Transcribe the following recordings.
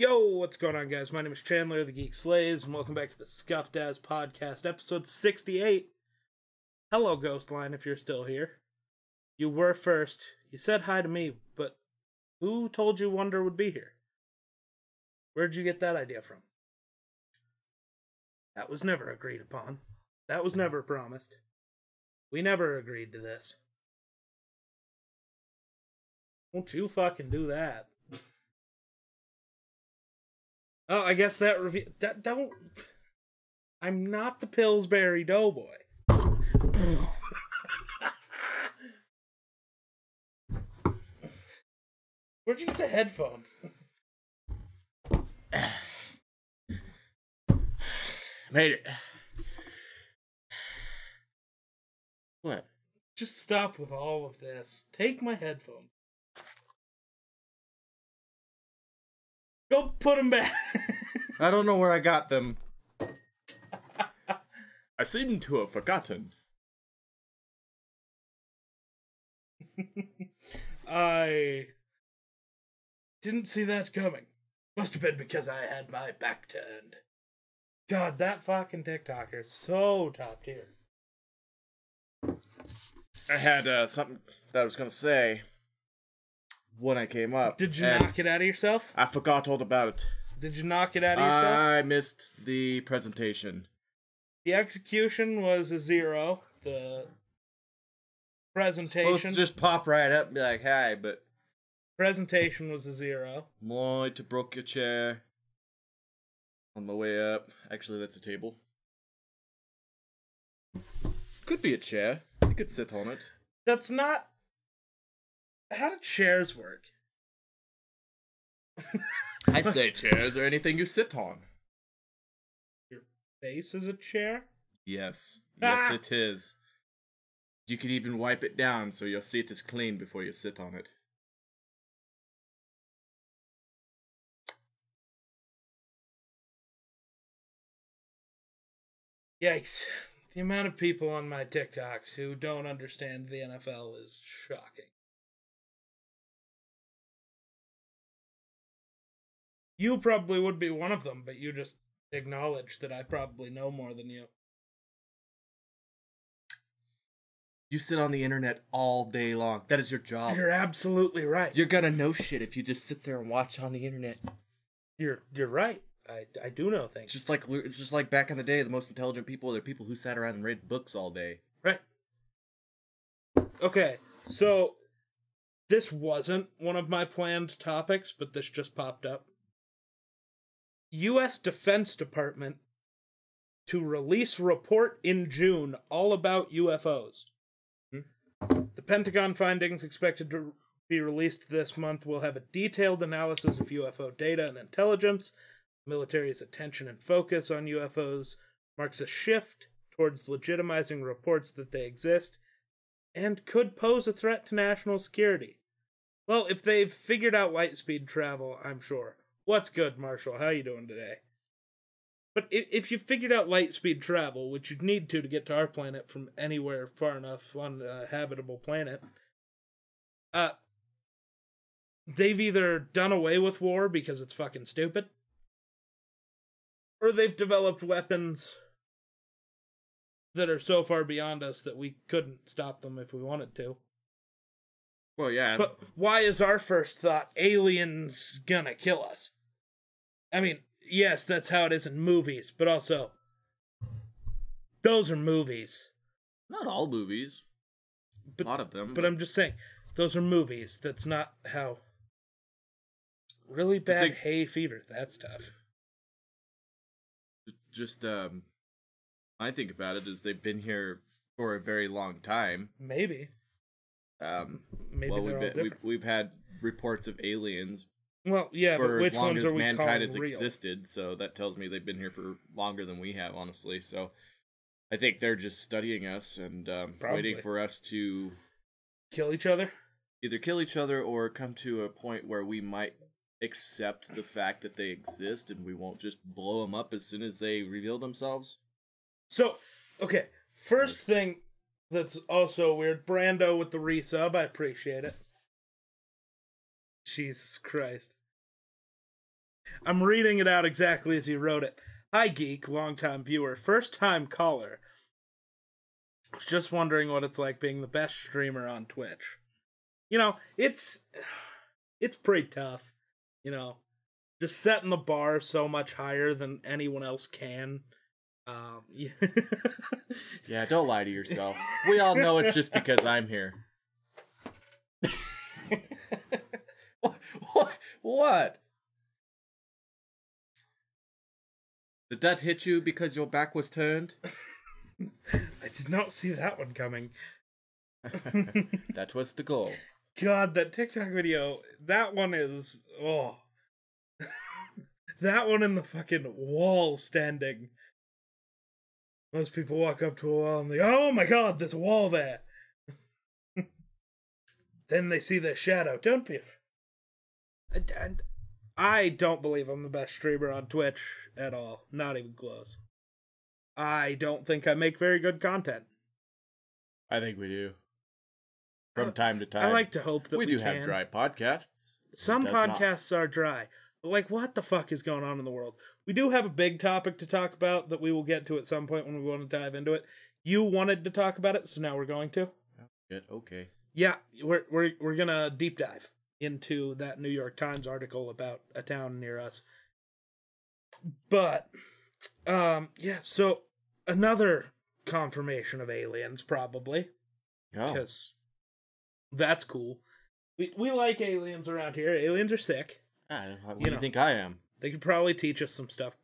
Yo, what's going on, guys? My name is Chandler, the Geek Slays, and welcome back to the Scuffed As Podcast, episode 68. Hello, Ghostline, if you're still here. You were first. You said hi to me, but who told you Wonder would be here? Where'd you get that idea from? That was never agreed upon. That was never promised. We never agreed to this. Won't you fucking do that? Oh, I guess that review that don't. I'm not the Pillsbury Doughboy. Where'd you get the headphones? Made it. What? Just stop with all of this. Take my headphones. Go put them back. I don't know where I got them. I seem to have forgotten. I didn't see that coming. Must have been because I had my back turned. God, that fucking TikToker is so top tier. I had uh, something that I was gonna say when I came up. Did you and knock it out of yourself? I forgot all about it. Did you knock it out of yourself? I missed the presentation. the execution was a zero. The presentation Supposed to just pop right up and be like, "Hi," but presentation was a zero. might have broke your chair on the way up. Actually, that's a table. Could be a chair. You could sit on it. That's not how do chairs work? I say chairs or anything you sit on. Your face is a chair? Yes. Yes, Ah! it is. You can even wipe it down so your seat is clean before you sit on it. Yikes. The amount of people on my TikToks who don't understand the NFL is shocking. You probably would be one of them, but you just acknowledge that I probably know more than you. You sit on the internet all day long. That is your job. You're absolutely right. You're gonna know shit if you just sit there and watch on the internet. You're you're right. I, I do know things. It's just like it's just like back in the day. The most intelligent people are the people who sat around and read books all day. Right. Okay, so this wasn't one of my planned topics, but this just popped up. U.S. Defense Department to release report in June all about UFOs. Hmm. The Pentagon findings expected to be released this month will have a detailed analysis of UFO data and intelligence. Military's attention and focus on UFOs marks a shift towards legitimizing reports that they exist and could pose a threat to national security. Well, if they've figured out light speed travel, I'm sure. What's good, Marshall? How you doing today? But if, if you figured out light speed travel, which you'd need to to get to our planet from anywhere far enough on a habitable planet, uh, they've either done away with war because it's fucking stupid, or they've developed weapons that are so far beyond us that we couldn't stop them if we wanted to. Well, yeah. But why is our first thought aliens gonna kill us? I mean, yes, that's how it is in movies, but also those are movies. not all movies. But a lot of them. but I'm just saying, those are movies. That's not how really bad thing- hay fever. That's tough. just um, I think about it is they've been here for a very long time. Maybe. Um, Maybe well, we've, been, we've, we've had reports of aliens Well, yeah, but for which as long ones as are we mankind has real? existed. So that tells me they've been here for longer than we have, honestly. So I think they're just studying us and um, waiting for us to Kill each other? either kill each other or come to a point where we might accept the fact that they exist and we won't just blow them up as soon as they reveal themselves. So, okay, first thing that's also weird Brando with the resub. I appreciate it. Jesus Christ. I'm reading it out exactly as he wrote it. Hi, geek, longtime viewer, first time caller. Was just wondering what it's like being the best streamer on Twitch. You know, it's it's pretty tough. You know, just setting the bar so much higher than anyone else can. Um, yeah. Yeah, don't lie to yourself. We all know it's just because I'm here. what? What? Did that hit you because your back was turned? I did not see that one coming. that was the goal. God, that TikTok video, that one is oh. that one in the fucking wall standing. Most people walk up to a wall and they, oh my god, there's a wall there. then they see their shadow. Don't be. af- And- and I don't believe I'm the best streamer on Twitch at all. Not even close. I don't think I make very good content. I think we do. From Uh, time to time. I like to hope that we we, do can. have dry podcasts. Some does not. podcasts are dry. Like what the fuck is going on in the world? We do have a big topic to talk about that we will get to at some point when we want to dive into it. You wanted to talk about it, so now we're going to. Shit, okay. Yeah, we're we're we're gonna deep dive into that New York Times article about a town near us. But um yeah, so another confirmation of aliens probably Oh, because that's cool. We we like aliens around here. Aliens are sick. Ah, what you do know. you think I am? They could probably teach us some stuff.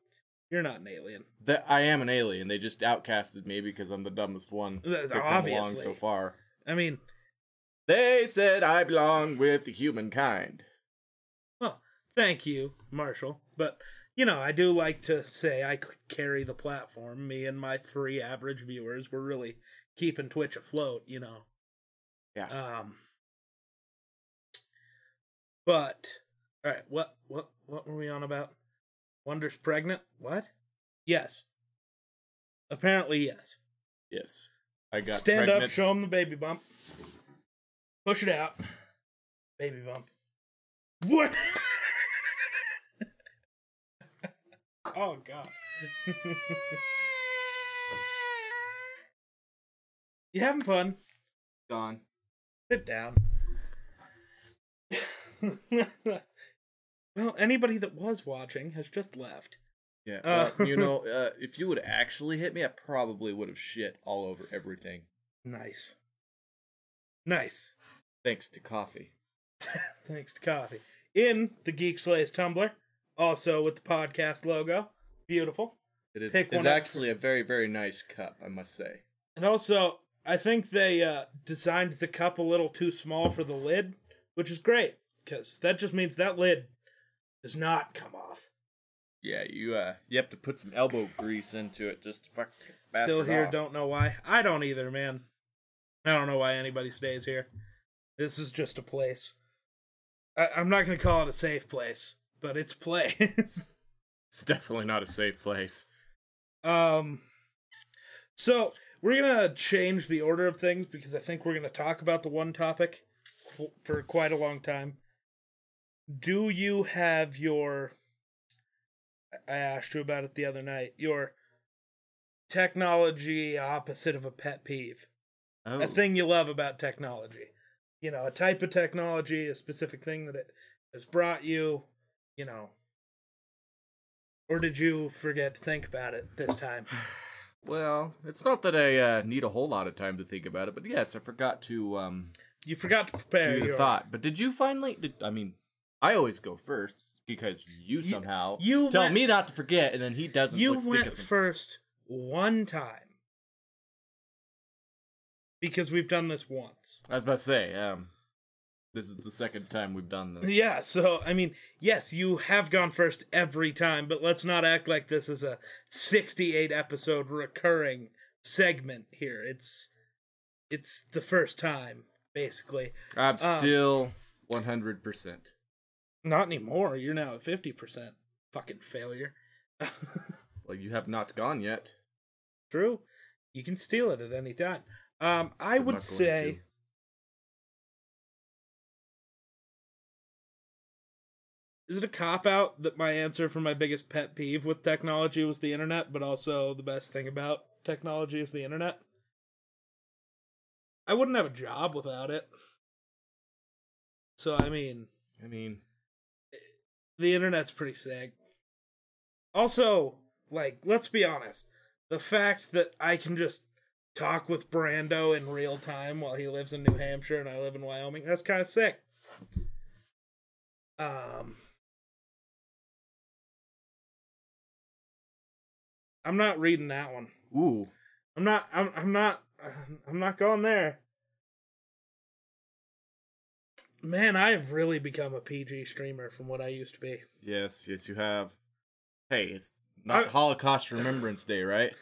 You're not an alien. That I am an alien. They just outcasted me because I'm the dumbest one Th- to along obviously. so far. I mean, They said I belong with the humankind. well, thank you, Marshall. But you know, I do like to say I carry the platform. Me and my three average viewers, we're really keeping Twitch afloat. You know. Yeah. Um. But all right, what what what were we on about? Wonder's pregnant? What? Yes. Apparently, yes. Yes. I got Stand pregnant. up, show him the baby bump. Push it out. Baby bump. What? oh god. you having fun? Gone. Sit down. well, anybody that was watching has just left. Yeah. Uh. you know, uh, if you would actually hit me, I probably would have shit all over everything. Nice. Nice. Thanks to coffee. Thanks to coffee. In the Geek Slays tumbler, also with the podcast logo. Beautiful. It is Pick it's up. actually a very, very nice cup, I must say. And also, I think they uh, designed the cup a little too small for the lid, which is great because that just means that lid does not come off. Yeah, you uh, you have to put some elbow grease into it just to fuck. Still here, off. don't know why. I don't either, man. I don't know why anybody stays here. This is just a place. I- I'm not going to call it a safe place, but it's a place. It's definitely not a safe place. Um, so we're gonna change the order of things because I think we're gonna talk about the one topic f- for quite a long time. Do you have your? I asked you about it the other night. Your technology opposite of a pet peeve, Oh, a thing you love about technology. You know, a type of technology, a specific thing that it has brought you. You know, or did you forget to think about it this time? well, it's not that I uh, need a whole lot of time to think about it, but yes, I forgot to um You forgot to prepare your thought. But did you finally? Did, I mean, I always go first because you somehow you tell went- me not to forget, and then he doesn't. You went first one time because we've done this once. I was about to say, um, this is the second time we've done this. Yeah, so I mean, yes, you have gone first every time, but let's not act like this is a 68 episode recurring segment here. It's it's the first time basically. I'm Um, still one hundred percent. Not anymore. You're now at 50%. Fucking failure. Well, you have not gone yet. True. You can steal it at any time. Um, I I'm would say to. is it a cop out that my answer for my biggest pet peeve with technology was the internet, but also the best thing about technology is the internet? I wouldn't have a job without it. So I mean, I mean, the internet's pretty sick. Also, like, let's be honest, the fact that I can just talk with Brando in real time while he lives in New Hampshire and I live in Wyoming, that's kind of sick. Um, I'm not reading that one. ooh, I'm not. I'm. I'm not. I'm not going there. Man, I have really become a PG streamer from what I used to be. yes, yes, you have. Hey, it's not I- Holocaust Remembrance Day, right?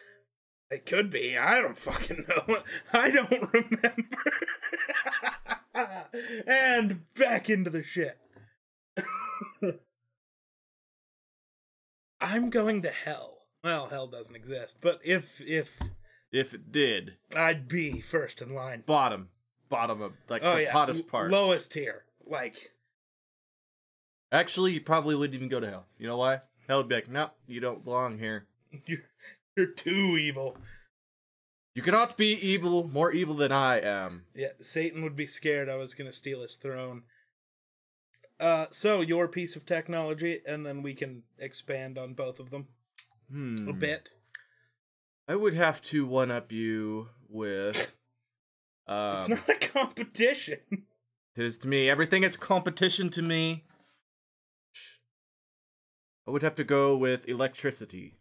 It could be. I don't fucking know. I don't remember. and back into the shit. I'm going to hell. Well, hell doesn't exist, but if if If it did, I'd be first in line. bottom, bottom of like Oh the yeah, hottest part. lowest tier. Like Actually, you probably wouldn't even go to hell. You know why? Hell would be like, no, you don't belong here. you're you're too evil. You cannot be evil, more evil than I am. Yeah, Satan would be scared I was gonna steal his throne. Uh, so your piece of technology, and then we can expand on both of them Hmm. a bit. I would have to one up you with. Um, it's not a competition. Tis to me. Everything is competition to me. I would have to go with electricity.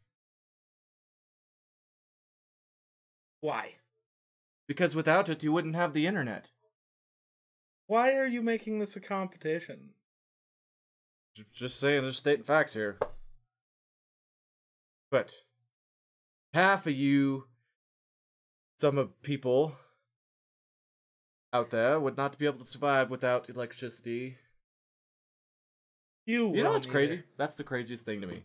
Why? Because without it, you wouldn't have the internet. Why are you making this a competition? J- Just saying, just stating facts here. But half of you, some of people out there, would not be able to survive without electricity. You. You know won't what's crazy? That's the craziest thing to me.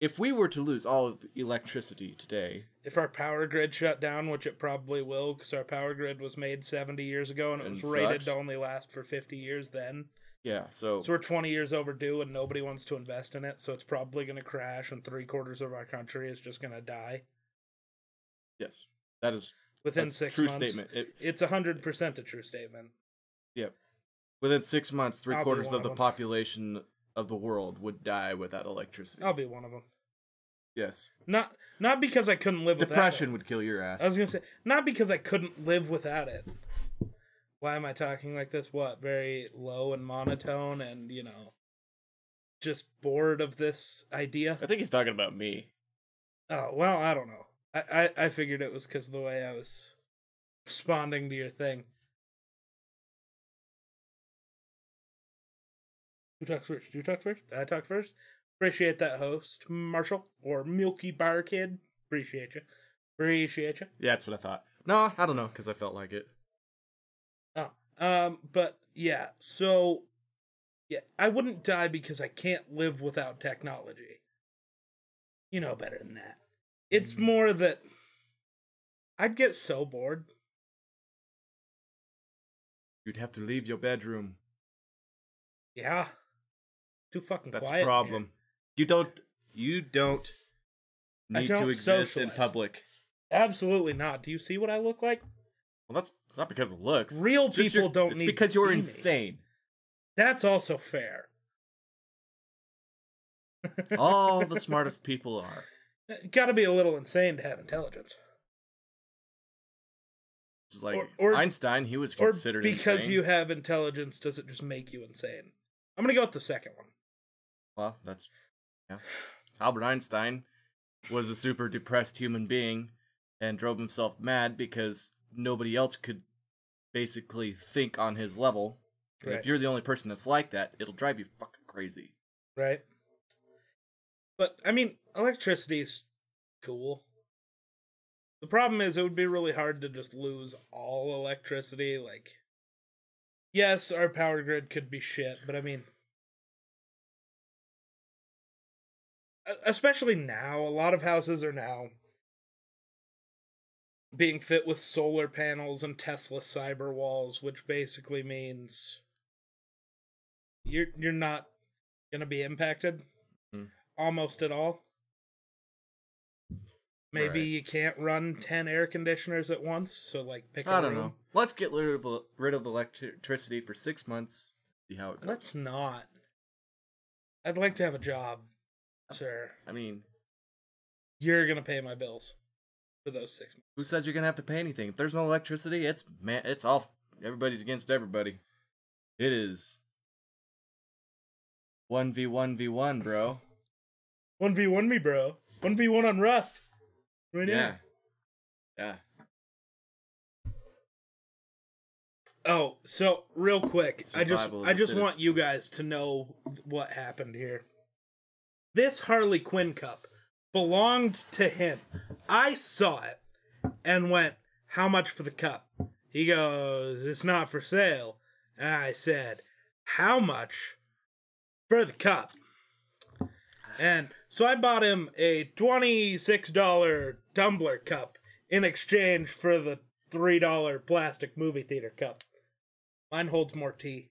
If we were to lose all of electricity today, If our power grid shut down, which it probably will, because our power grid was made 70 years ago and it And was rated to only last for 50 years then. yeah. So, So we're 20 years overdue and nobody wants to invest in it, so it's probably going to crash and three quarters of our country is just going to die yes, that is within six true months. statement. It, It's 100% a true statement. Yep. Within six months, three I'll quarters of the population of the world would die without electricity. I'll be one of them. yes, Not not because I couldn't live depression without would kill your ass. I was going to say not because I couldn't live without it. Why am I talking like this? What? Very low and monotone and, you know, just bored of this idea? I think he's talking about me. Oh, well, I don't know. I, I, I figured it was because of the way I was responding to your thing. Who talks first? You talk first? I talk first? Appreciate that host, Marshall, or Milky Bar Kid. Appreciate you. Appreciate you. Yeah, that's what I thought. No, I don't know because I felt like it. Oh, um, but yeah, so yeah, I wouldn't die because I can't live without technology. You know better than that. It's more that I'd get so bored. You'd have to leave your bedroom. Yeah, too fucking That's quiet. a problem. You don't. You don't need don't to exist in public. Absolutely not. Do you see what I look like? Well, that's not because of looks. Real It's people you're- don't it's need because to you're see me. insane. That's also fair. All the smartest people are. Got to be a little insane to have intelligence, It's like Or- or- Einstein. He was or considered because insane. you have intelligence, does it just make you insane? I'm gonna go with the second one. Well, that's yeah. Albert Einstein was a super depressed human being and drove himself mad because nobody else could basically think on his level. Right. If you're the only person that's like that, it'll drive you fucking crazy. right? But I mean, electricity's cool. The problem is, it would be really hard to just lose all electricity. Like, yes, our power grid could be shit, but I mean, especially now, a lot of houses are now being fit with solar panels and Tesla cyber walls, which basically means you're you're not gonna be impacted Hmm. almost at all. Maybe Right. you can't run ten air conditioners at once, so like pick. a I don't room. know. Let's get rid of rid of electricity for six months. See how it goes. Let's not. I'd like to have a job, sir. I mean, You're gonna pay my bills for those six months. who says you're gonna have to pay anything? If there's no electricity, it's man, it's all everybody's against everybody. It is one v one v one, bro. One v one me, bro. One v one on Rust. Right Yeah, yeah. Oh, so real quick, I just I just want you guys to know what happened here. This Harley Quinn cup belonged to him. I saw it and went, "How much for the cup?" He goes, "It's not for sale." And I said, "How much for the cup?" And so I bought him a $26 tumbler cup in exchange for the $3 plastic movie theater cup. Mine holds more tea.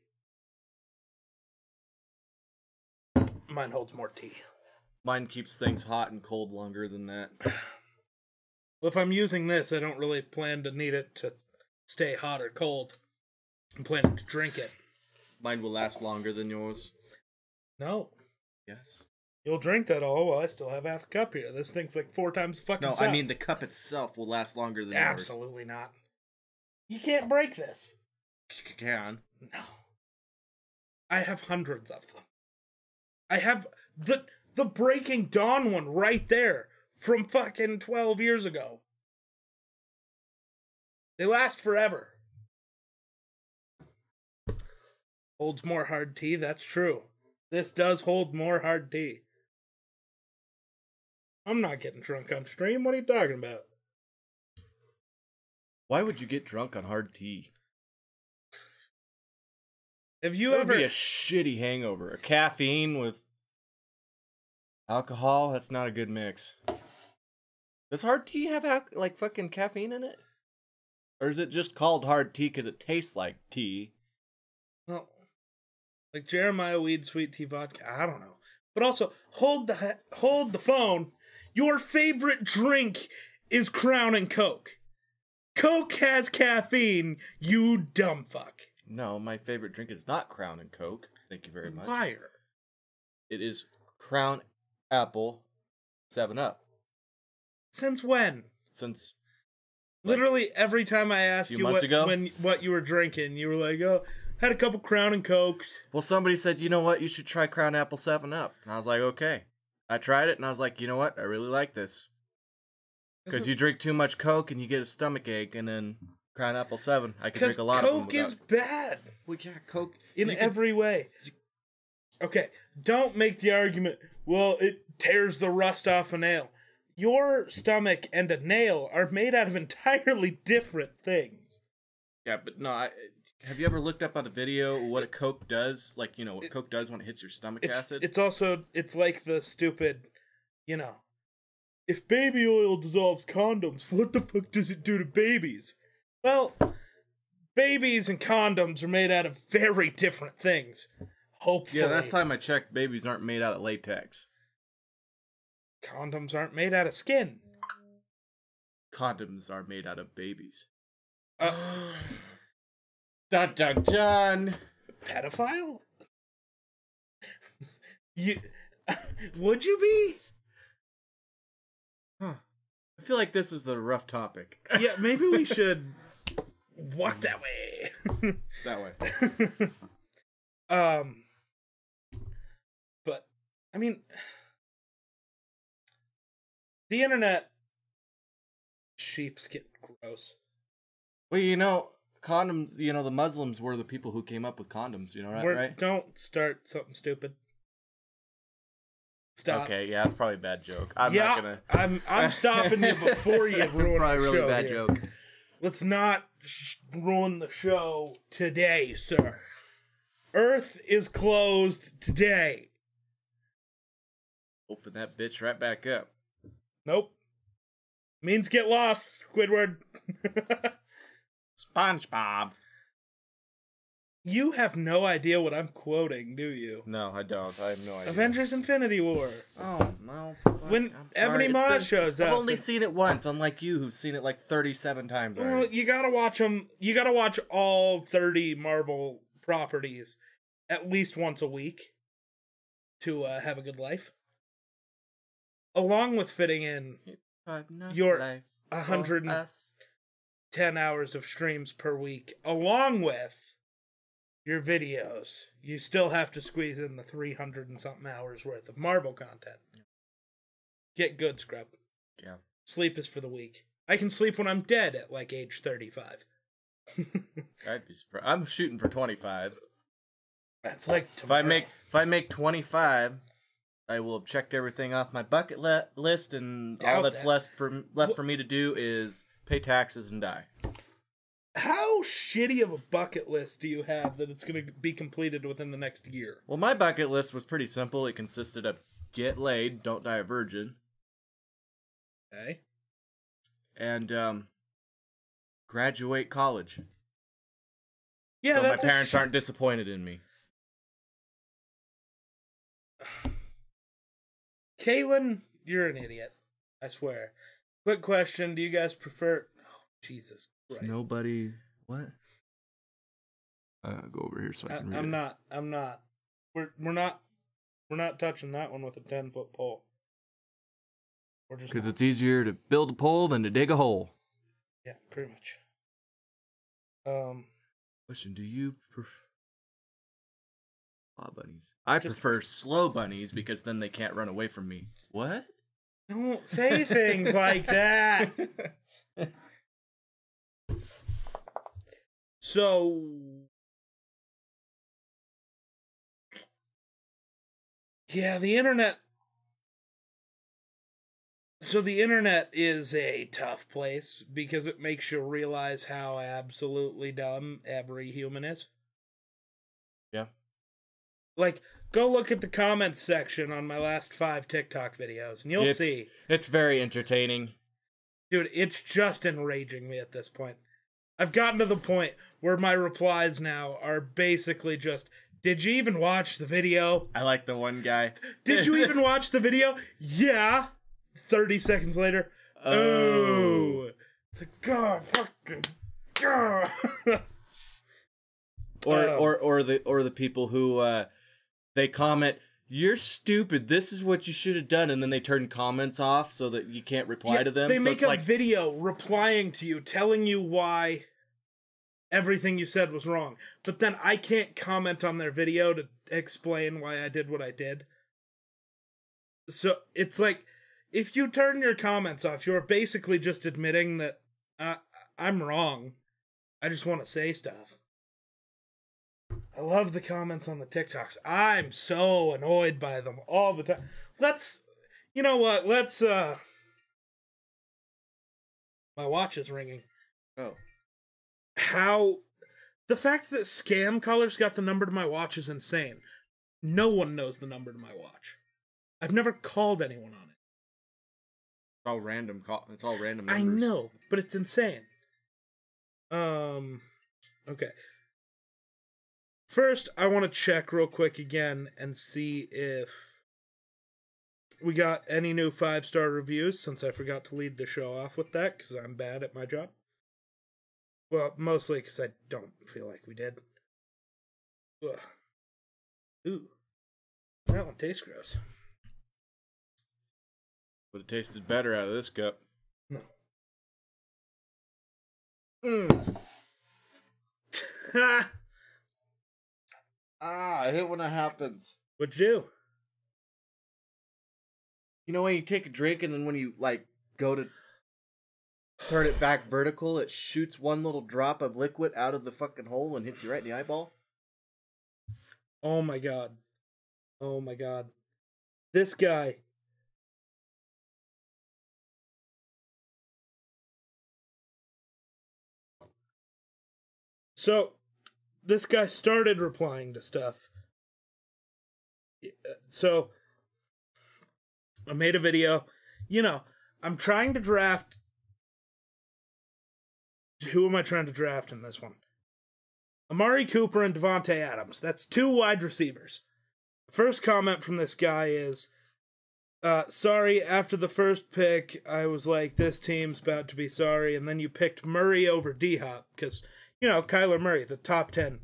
Mine holds more tea. Mine keeps things hot and cold longer than that. Well, if I'm using this, I don't really plan to need it to stay hot or cold. I'm planning to drink it. Mine will last longer than yours. No. Yes. You'll drink that all while I still have half a cup here. This thing's like four times the fucking No, I size. mean the cup itself will last longer than yours. Absolutely not. You can't break this. C- Can. No. I have hundreds of them. I have the the Breaking Dawn one right there from fucking 12 years ago. They last forever. Holds more hard tea, that's true. This does hold more hard tea. I'm not getting drunk on stream. What are you talking about? Why would you get drunk on hard tea? Have you That ever be a shitty hangover. A caffeine with alcohol. That's not a good mix. Does hard tea have al- like fucking caffeine in it, or is it just called hard tea because it tastes like tea? Well, like Jeremiah Weed Sweet Tea Vodka. I don't know. But also, hold the hold the phone. Your favorite drink is Crown and Coke. Coke has caffeine. You dumb fuck. No, my favorite drink is not Crown and Coke. Thank you very much. Liar. It is Crown Apple Seven Up. Since when? Since Literally every time I asked you what, ago? when what you were drinking, you were like, "Oh, had a couple Crown and Cokes." well, somebody said, you know what, you should try Crown Apple Seven Up, and I was like, okay. I tried it, and I was like, you know what, I really like this. Because you drink too much Coke and you get a stomach ache, and then Crown Apple Seven, I can drink a lot of them. Coke is bad. well, yeah, Coke in you can- every way. Okay, don't make the argument. Well, it tears the rust off a nail. Your stomach and a nail are made out of entirely different things. Yeah, but no. I, have you ever looked up on a video what a Coke does? Like you know what Coke does when it hits your stomach It's, acid. it's also it's like the stupid, you know, if baby oil dissolves condoms, what the fuck does it do to babies? Well, babies and condoms are made out of very different things. Hopefully, yeah, last time I checked, babies aren't made out of latex. condoms aren't made out of skin. Condoms are made out of babies. Uh, Dun dun dun. pedophile? you would you be? Huh. I feel like this is a rough topic. Yeah, maybe we should walk that way. that way. um I mean the internet sheeps get gross. Well, you know, condoms. You know, the Muslims were the people who came up with condoms. You know, right? We're- right? Don't start something stupid. Stop. Okay, yeah, that's probably a bad joke. I'm yeah, not gonna. I'm I'm stopping you before you ruin probably the really show bad here. joke. Let's not sh- ruin the show today, sir. Earth is closed today. Open that bitch right back up. Nope. Means get lost, Squidward. SpongeBob. You have no idea what I'm quoting, do you? No, I don't. I have no idea. Avengers Infinity War. Oh no! When I'm sorry, Ebony Maw been- shows up. I've only seen it once, unlike you, who's seen it like thirty-seven times. Well, you gotta watch them. You gotta watch all 30 Marvel properties at least once a week to uh, have a good life. Along with fitting in your life for 110 hours of streams per week, along with your videos, you still have to squeeze in the 300 and something hours worth of Marvel content. Get good, Scrub. Yeah. Sleep is for the weak. I can sleep when I'm dead at like age 35. I'd be surprised. I'm shooting for twenty-five. That's like If I make if I make twenty-five, I will have checked everything off my bucket le- list, and all that's that. left for left for me to do is pay taxes and die. How shitty of a bucket list do you have that it's going to be completed within the next year? Well, my bucket list was pretty simple. It consisted of get laid, don't die a virgin, Okay. and um, graduate college. Yeah, so my that's a parents sh- aren't disappointed in me. Caitlin, you're an idiot. I swear. Quick question: Do you guys prefer? Oh, Jesus Christ! Nobody. What? Uh, go over here so I I, can read I'm it. not. I'm not. We're we're not. We're not touching that one with a ten foot pole. We're just Because it's easier to build a pole than to dig a hole. yeah, pretty much. Um, Question: Do you prefer claw bunnies? I Just- prefer slow bunnies because then they can't run away from me. What? don't say things like that. So Yeah, the internet So the internet is a tough place because it makes you realize how absolutely dumb every human is. Like go look at the comments section on my last 5 TikTok videos and you'll it's, see. It's very entertaining. Dude, it's just enraging me at this point. I've gotten to the point where my replies now are basically just, Did you even watch the video? I like the one guy. Did you even watch the video? Yeah. 30 seconds later, Oh. oh. It's like, God, fucking. God. or Um, or or the or the people who uh they comment you're stupid this is what you should have done and then they turn comments off so that you can't reply Yeah, to them They so make a like video replying to you, telling you why everything you said was wrong. But then I can't comment on their video to explain why I did what I did. So it's like if you turn your comments off, you're basically just admitting that uh, I'm wrong. I just want to say stuff. I love the comments on the TikToks. I'm so annoyed by them all the time. Let's, you know what? Let's, uh, my watch is ringing. oh How, the fact that Scam callers got the number to my watch is insane. No one knows the number to my watch. I've never called anyone on it. it's all random call it's all random I know, but it's insane. Um, okay. First, I want to check real quick again and see if we got any new five star reviews since I forgot to lead the show off with that because I'm bad at my job. Well, mostly because I don't feel like we did. Ugh. Ooh. That one tastes gross. Would have tasted better out of this cup. No. Mm. Ah, I hate when that happens. What'd you do? You know when you take a drink and then when you like go to turn it back vertical, it shoots one little drop of liquid out of the fucking hole and hits you right in the eyeball? Oh my god. Oh my god. This guy. So, this guy started replying to stuff. So, I made a video. You know, I'm trying to draft. Who am I trying to draft in this one? Amari Cooper and Davante Adams. That's two wide receivers. First comment from this guy is uh sorry after the first pick I was like this team's about to be sorry and then you picked Murray over D-Hop cuz you know Kyler Murray the top 10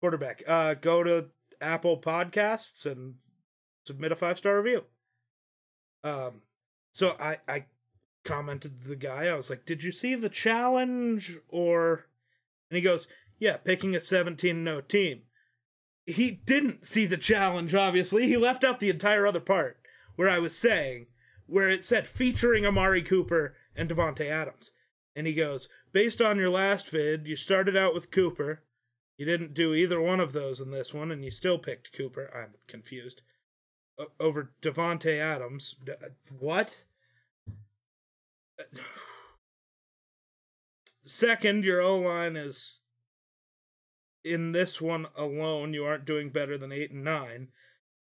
quarterback. Uh go to Apple Podcasts and submit a 5-star review. Um so I I commented to the guy I was like did you see the challenge or and he goes yeah picking a 17 no team he didn't see the challenge, obviously. He left out the entire other part where I was saying, where it said featuring Amari Cooper and Davante Adams. And he goes, based on your last vid, you started out with Cooper. You didn't do either one of those in this one, and you still picked Cooper. I'm confused. O- over Davante Adams. D- uh, what? Second, your O line is in this one alone, you aren't doing better than eight and nine.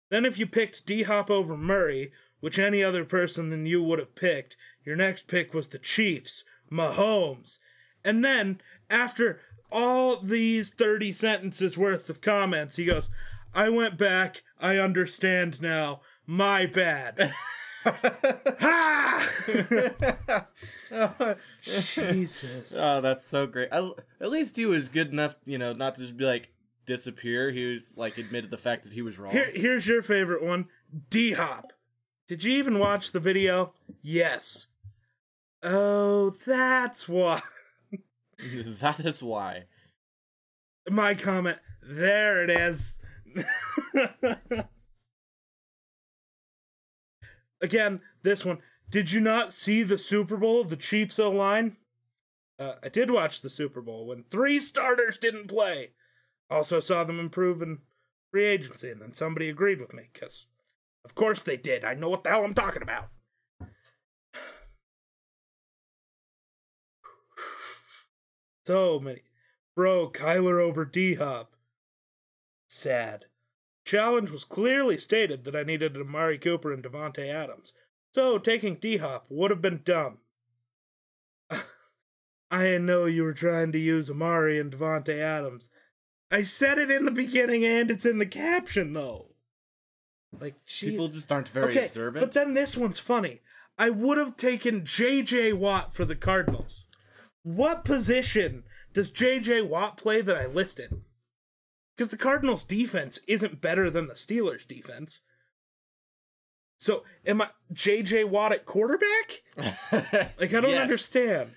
Then, if you picked D Hop over Murray, which any other person than you would have picked, your next pick was the Chiefs, Mahomes. And then, after all these 30 sentences worth of comments, he goes, I went back. I understand now. My bad. ha! Jesus. Oh, that's so great. I, at least he was good enough, you know, not to just be like disappear. He was like admitted the fact that he was wrong. Here, here's your favorite one D Hop. Did you even watch the video? Yes. Oh, that's why. that is why. My comment. There it is. Again, this one. Did you not see the Super Bowl, the Chiefs O line? Uh, I did watch the Super Bowl when three starters didn't play. Also saw them improve in free agency, and then somebody agreed with me, because of course they did. I know what the hell I'm talking about. So many. Bro, Kyler over D Hop. Sad. Challenge was clearly stated that I needed Amari Cooper and Davante Adams, so taking D Hop would have been dumb. I know you were trying to use Amari and Davante Adams. I said it in the beginning and it's in the caption though. Like jeez. People just aren't very okay, observant. But then this one's funny. I would have taken J.J. Watt for the Cardinals. What position does J.J. Watt play that I listed? Because the Cardinals' defense isn't better than the Steelers' defense. So, am I J.J. Watt at quarterback? Like, I don't Yes. understand.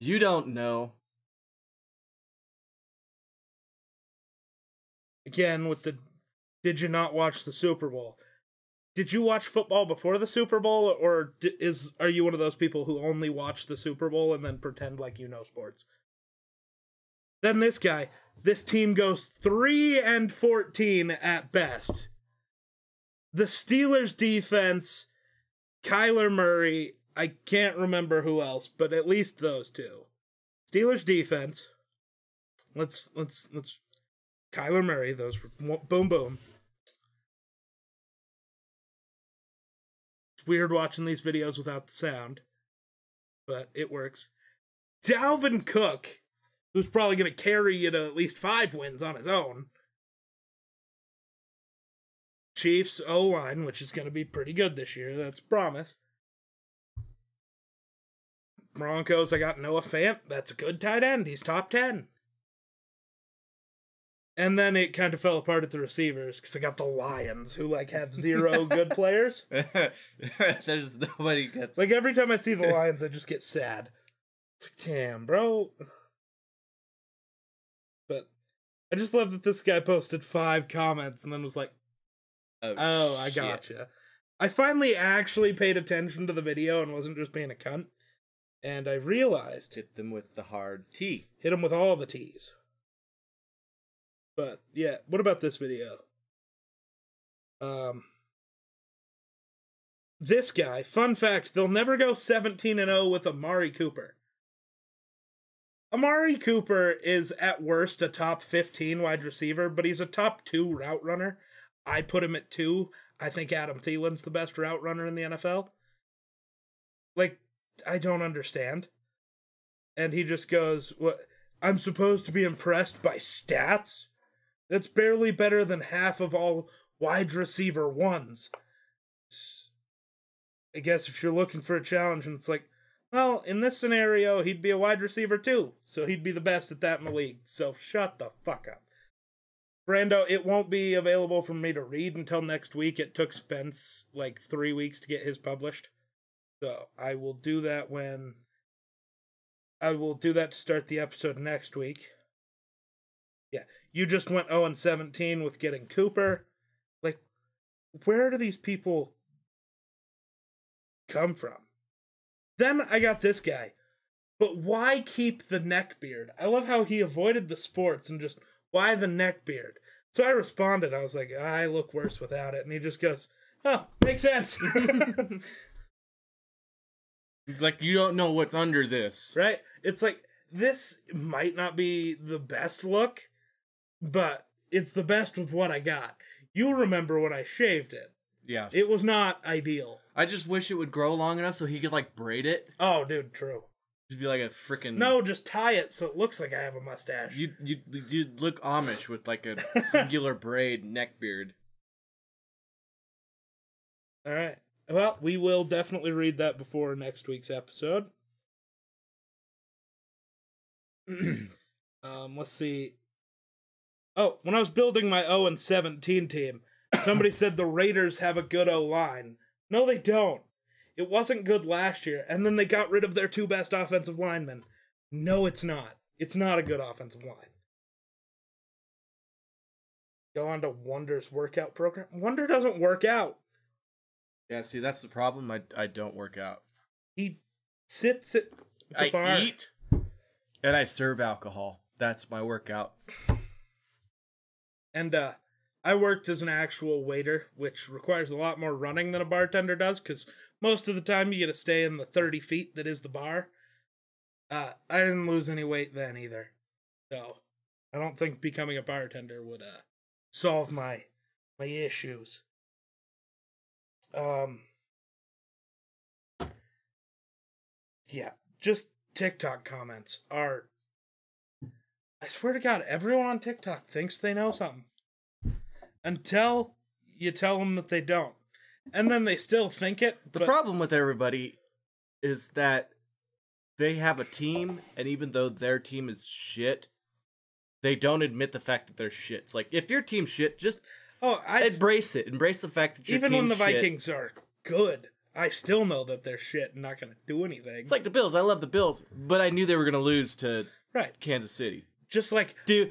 You don't know. Again, with the did you not watch the Super Bowl? Did you watch football before the Super Bowl, or is are you one of those people who only watch the Super Bowl and then pretend like you know sports? Then this guy, this team goes three and fourteen at best. The Steelers defense, Kyler Murray, I can't remember who else, but at least those two. Steelers defense. Let's let's let's Kyler Murray, those boom boom. It's weird watching these videos without the sound, but it works. Dalvin Cook, who's probably going to carry you to at least five wins on his own. Chiefs O line, which is going to be pretty good this year. That's a promise. Broncos, I got Noah Fant. That's a good tight end. He's top 10. And then it kind of fell apart at the receivers because they got the Lions, who like have zero good players. There's nobody gets. Like every time I see the Lions, I just get sad. It's like, damn, bro. But I just love that this guy posted five comments and then was like, "Oh, oh I shit. gotcha." I finally actually paid attention to the video and wasn't just being a cunt, and I realized Hit them with the hard T. hit them with all the T's. But yeah, what about this video? Um this guy, fun fact, they'll never go 17 and 0 with Amari Cooper. Amari Cooper is at worst a top 15 wide receiver, but he's a top 2 route runner. I put him at 2. I think Adam Thielen's the best route runner in the NFL. Like I don't understand. And he just goes, "What I'm supposed to be impressed by stats? That's barely better than half of all wide receiver ones. I guess if you're looking for a challenge and it's like, well, in this scenario, he'd be a wide receiver too, so he'd be the best at that in the league. So shut the fuck up. Brando, it won't be available for me to read until next week. It took Spence like three weeks to get his published. So I will do that when I will do that to start the episode next week. Yeah, you just went 0 and 17 with getting Cooper. Like, where do these people come from? Then I got this guy. But why keep the neck beard? I love how he avoided the sports and just why the neck beard? So I responded. I was like, I look worse without it. And he just goes, Oh, makes sense. It's like you don't know what's under this. right? It's like this might not be the best look, but it's the best with what I got. You remember when I shaved it. Yes. It was not ideal. I just wish it would grow long enough so he could like braid it. Oh, dude, true. Just be like a freaking No, just tie it so it looks like I have a mustache. You you you'd look Amish with like a singular braid neck beard. All right. Well, we will definitely read that before next week's episode. um, let's see. Oh, when I was building my 0 and 17 team, somebody said the Raiders have a good O line. No, they don't. It wasn't good last year, and then they got rid of their two best offensive linemen. No, it's not. It's not a good offensive line. Go on to Wonder's workout program. Wonder doesn't work out. Yeah, see that's the problem. I I don't work out. He sits at the I bar. eat and I serve alcohol. That's my workout. And uh I worked as an actual waiter, which requires a lot more running than a bartender does, because most of the time you get to stay in the 30 feet that is the bar. Uh, I didn't lose any weight then either. So I don't think becoming a bartender would uh solve my my issues. Um Yeah, just TikTok comments are I swear to God, everyone on TikTok thinks they know something. Until you tell them that they don't. And then they still think it. The but- problem with everybody is that they have a team, and even though their team is shit, they don't admit the fact that they're shit. It's like if your team's shit, just Oh, I embrace it. Embrace the fact that even when the shit. Vikings are good, I still know that they're shit and not going to do anything. It's like the Bills. I love the Bills, but I knew they were going to lose to right, Kansas City. Just like Do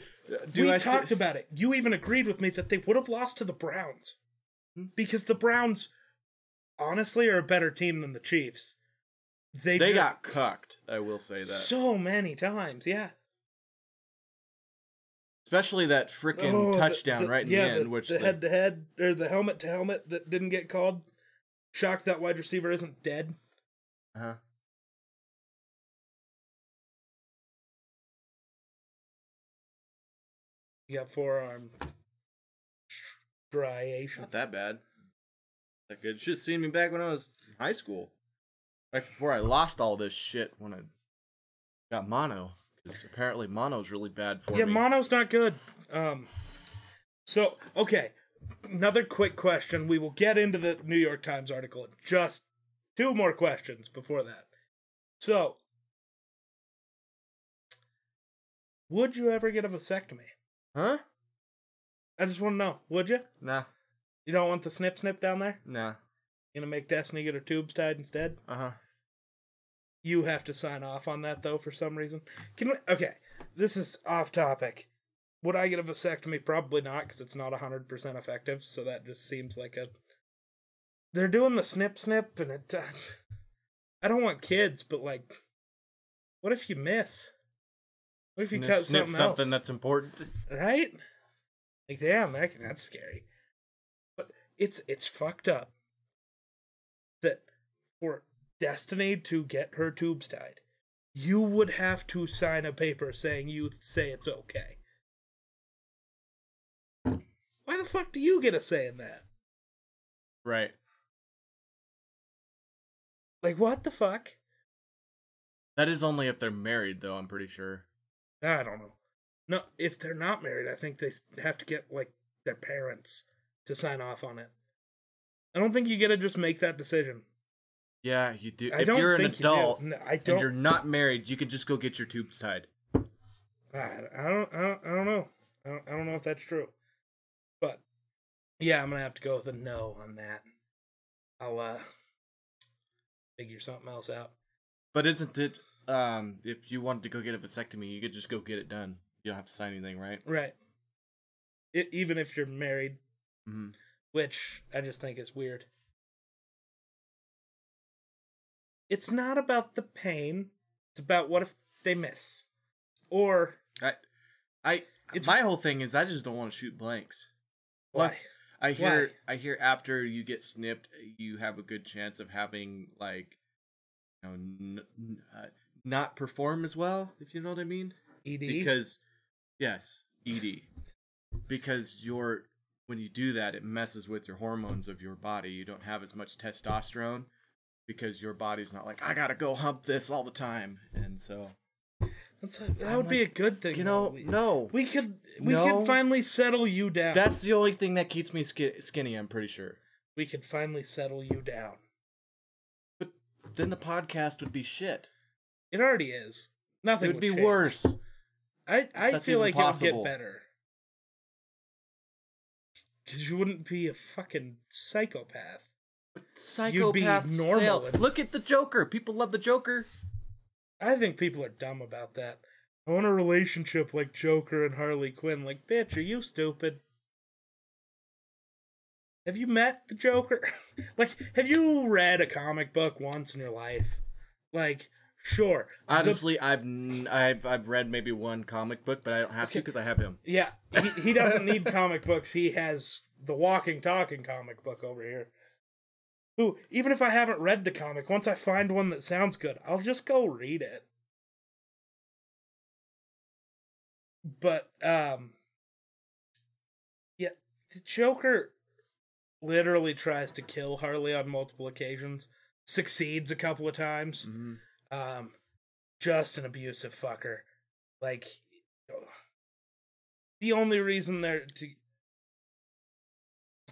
do we I talked sti- about it. You even agreed with me that they would have lost to the Browns because the Browns, honestly, are a better team than the Chiefs. They They got cucked. I will say that. so many times. Yeah, Especially that freaking Oh, touchdown the- right in yeah, the end, which the head to head or the helmet to helmet that didn't get called. Shocked that wide receiver isn't dead. uh-huh. You got forearm striation. not that bad. That good. Have seen me back when I was in high school. Back before I lost all this shit when I got mono. Because apparently mono's really bad for Yeah, me. Yeah, mono's not good. Um, so okay, another quick question. We will get into the New York Times article. Just two more questions before that. So, would you ever get a vasectomy? Huh? I just want to know. Would you? Nah. You don't want the snip snip down there? Nah. You gonna make Destiny get her tubes tied instead? Uh huh. You have to sign off on that though for some reason. Can we? Okay, this is off topic. Would I get a vasectomy? Probably not, because it's not hundred percent effective. So that just seems like a. They're doing the snip snip, and it. I don't want kids, but like, what if you miss? What if you Snip, cut snip something, that's important. right? Like, damn, that, that's scary. But it's it's fucked up that for Destiny to get her tubes tied, you would have to sign a paper saying you say it's okay. Why the fuck do you get a say in that? Right. Like, what the fuck? That is only if they're married, though. I'm pretty sure. I don't know. No, if they're not married, I think they have to get like their parents to sign off on it. I don't think you get to just make that decision. Yeah, you do. I if you're an think you adult No, I and don't. you're not married, you can just go get your tubes tied. I, I don't. I don't. I don't know. I don't, I don't know if that's true. But yeah, I'm gonna have to go with a no on that. I'll uh figure something else out. But isn't it? Um, if you wanted to go get a vasectomy, you could just go get it done. You don't have to sign anything, right? Right. It, even if you're married, hmm which I just think is weird. It's not about the pain. It's about what if they miss, or I, I, It's- my whole thing is I just don't want to shoot blanks. Plus, why? I hear, I hear after you get snipped, you have a good chance of having like, you know, n- n- uh, not perform as well. If you know what I mean. Ed. because yes ed because you're when you do that it messes with your hormones of your body you don't have as much testosterone because your body's not like i gotta go hump this all the time and so That's a, that I'm would be a good thing. you know we, no we could we No. could finally settle you down. that's the only thing that keeps me ski- skinny i'm pretty sure we could finally settle you down. but then the podcast would be shit It already is. Nothing it would be change. worse I I That's feel like it possible. would get better. Because you wouldn't be a fucking psychopath. Psychopath. You'd be normal and- look at the joker people love the joker I think people are dumb about that. I want a relationship like Joker and Harley Quinn. Like, bitch, are you stupid? Have you met the Joker? like, have you read a comic book once in your life? Like, sure. the- honestly i've n- i've i've read maybe one comic book but i don't have to because i have him Yeah, he, he doesn't need comic books. He has the walking, talking comic book over here. Who, even if I haven't read the comic, once I find one that sounds good, I'll just go read it. But, um, yeah, the Joker literally tries to kill Harley on multiple occasions, succeeds a couple of times. hmm Um, just an abusive fucker. Like, the only reason they're to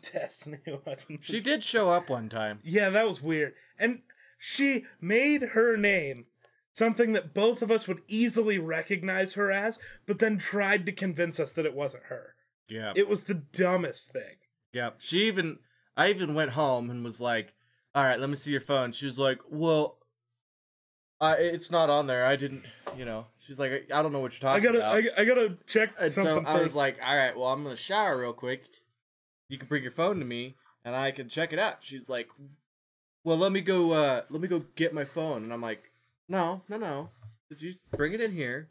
Destiny. She did show up one time. Yeah, that was weird. And she made her name something that both of us would easily recognize her as, but then tried to convince us that it wasn't her. Yeah. It was the dumbest thing. yeah. She even I even went home and was like, "All right, let me see your phone." She was like, "Well, uh, it's not on there. I didn't, you know." She's like, "I don't know what you're talking I gotta, about." I, I gotta check and so I first. was like, "All right, well, I'm gonna shower real quick. You can bring your phone to me, and I can check it out." She's like, "Well, let me go. uh Let me go get my phone." And I'm like, "No, no, no. Did you bring it in here,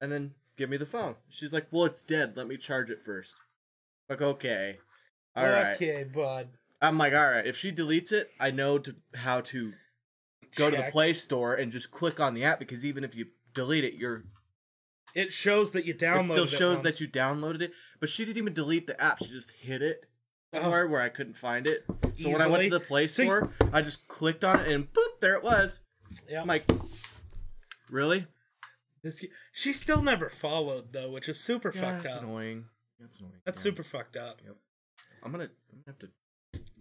and then give me the phone?" She's like, "Well, it's dead. Let me charge it first. I Like, okay, all right. okay, bud. I'm like, all right. If she deletes it, I know to how to go to the Play Store and just click on the app because even if you delete it, you're It shows that you downloaded it It still shows once. that you downloaded it. But she didn't even delete the app. She just hid it Oh. where I couldn't find it. So when I went to the Play So you- Store, I just clicked on it and boop, there it was. Yeah. I'm like, really? This, she still never followed though, which is super Yeah, fucked that's up. annoying. That's annoying. That's super fucked up. I'm gonna, I'm gonna have to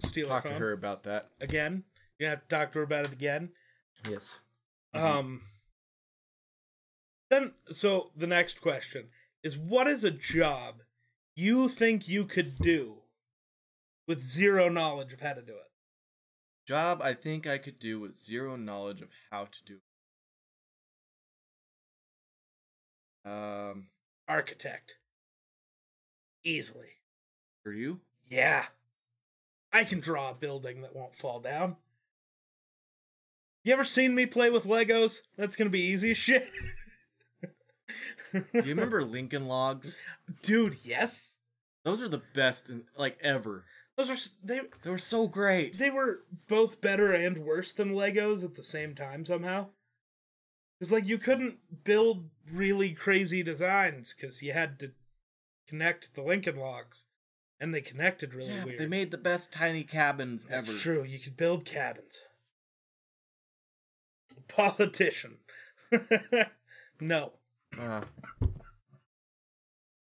Steal talk her to her about that. again. You have to talk to her about it again. Yes. Um. Then, so the next question is: What is a job you think you could do with zero knowledge of how to do it? Job I think I could do with zero knowledge of how to do. it. Um, Architect. Easily. for you? Yeah. I can draw a building that won't fall down. You ever seen me play with Legos? That's gonna be easy as shit. Do you remember Lincoln Logs? Dude, yes. Those are the best, in, like ever. Those are they They were so great. they were both better and worse than Legos at the same time somehow. It's like you couldn't build really crazy designs cuz you had to connect the Lincoln logs and they connected really yeah, weird. they made the best tiny cabins That's ever. true. You could build cabins. Politician. no. Uh,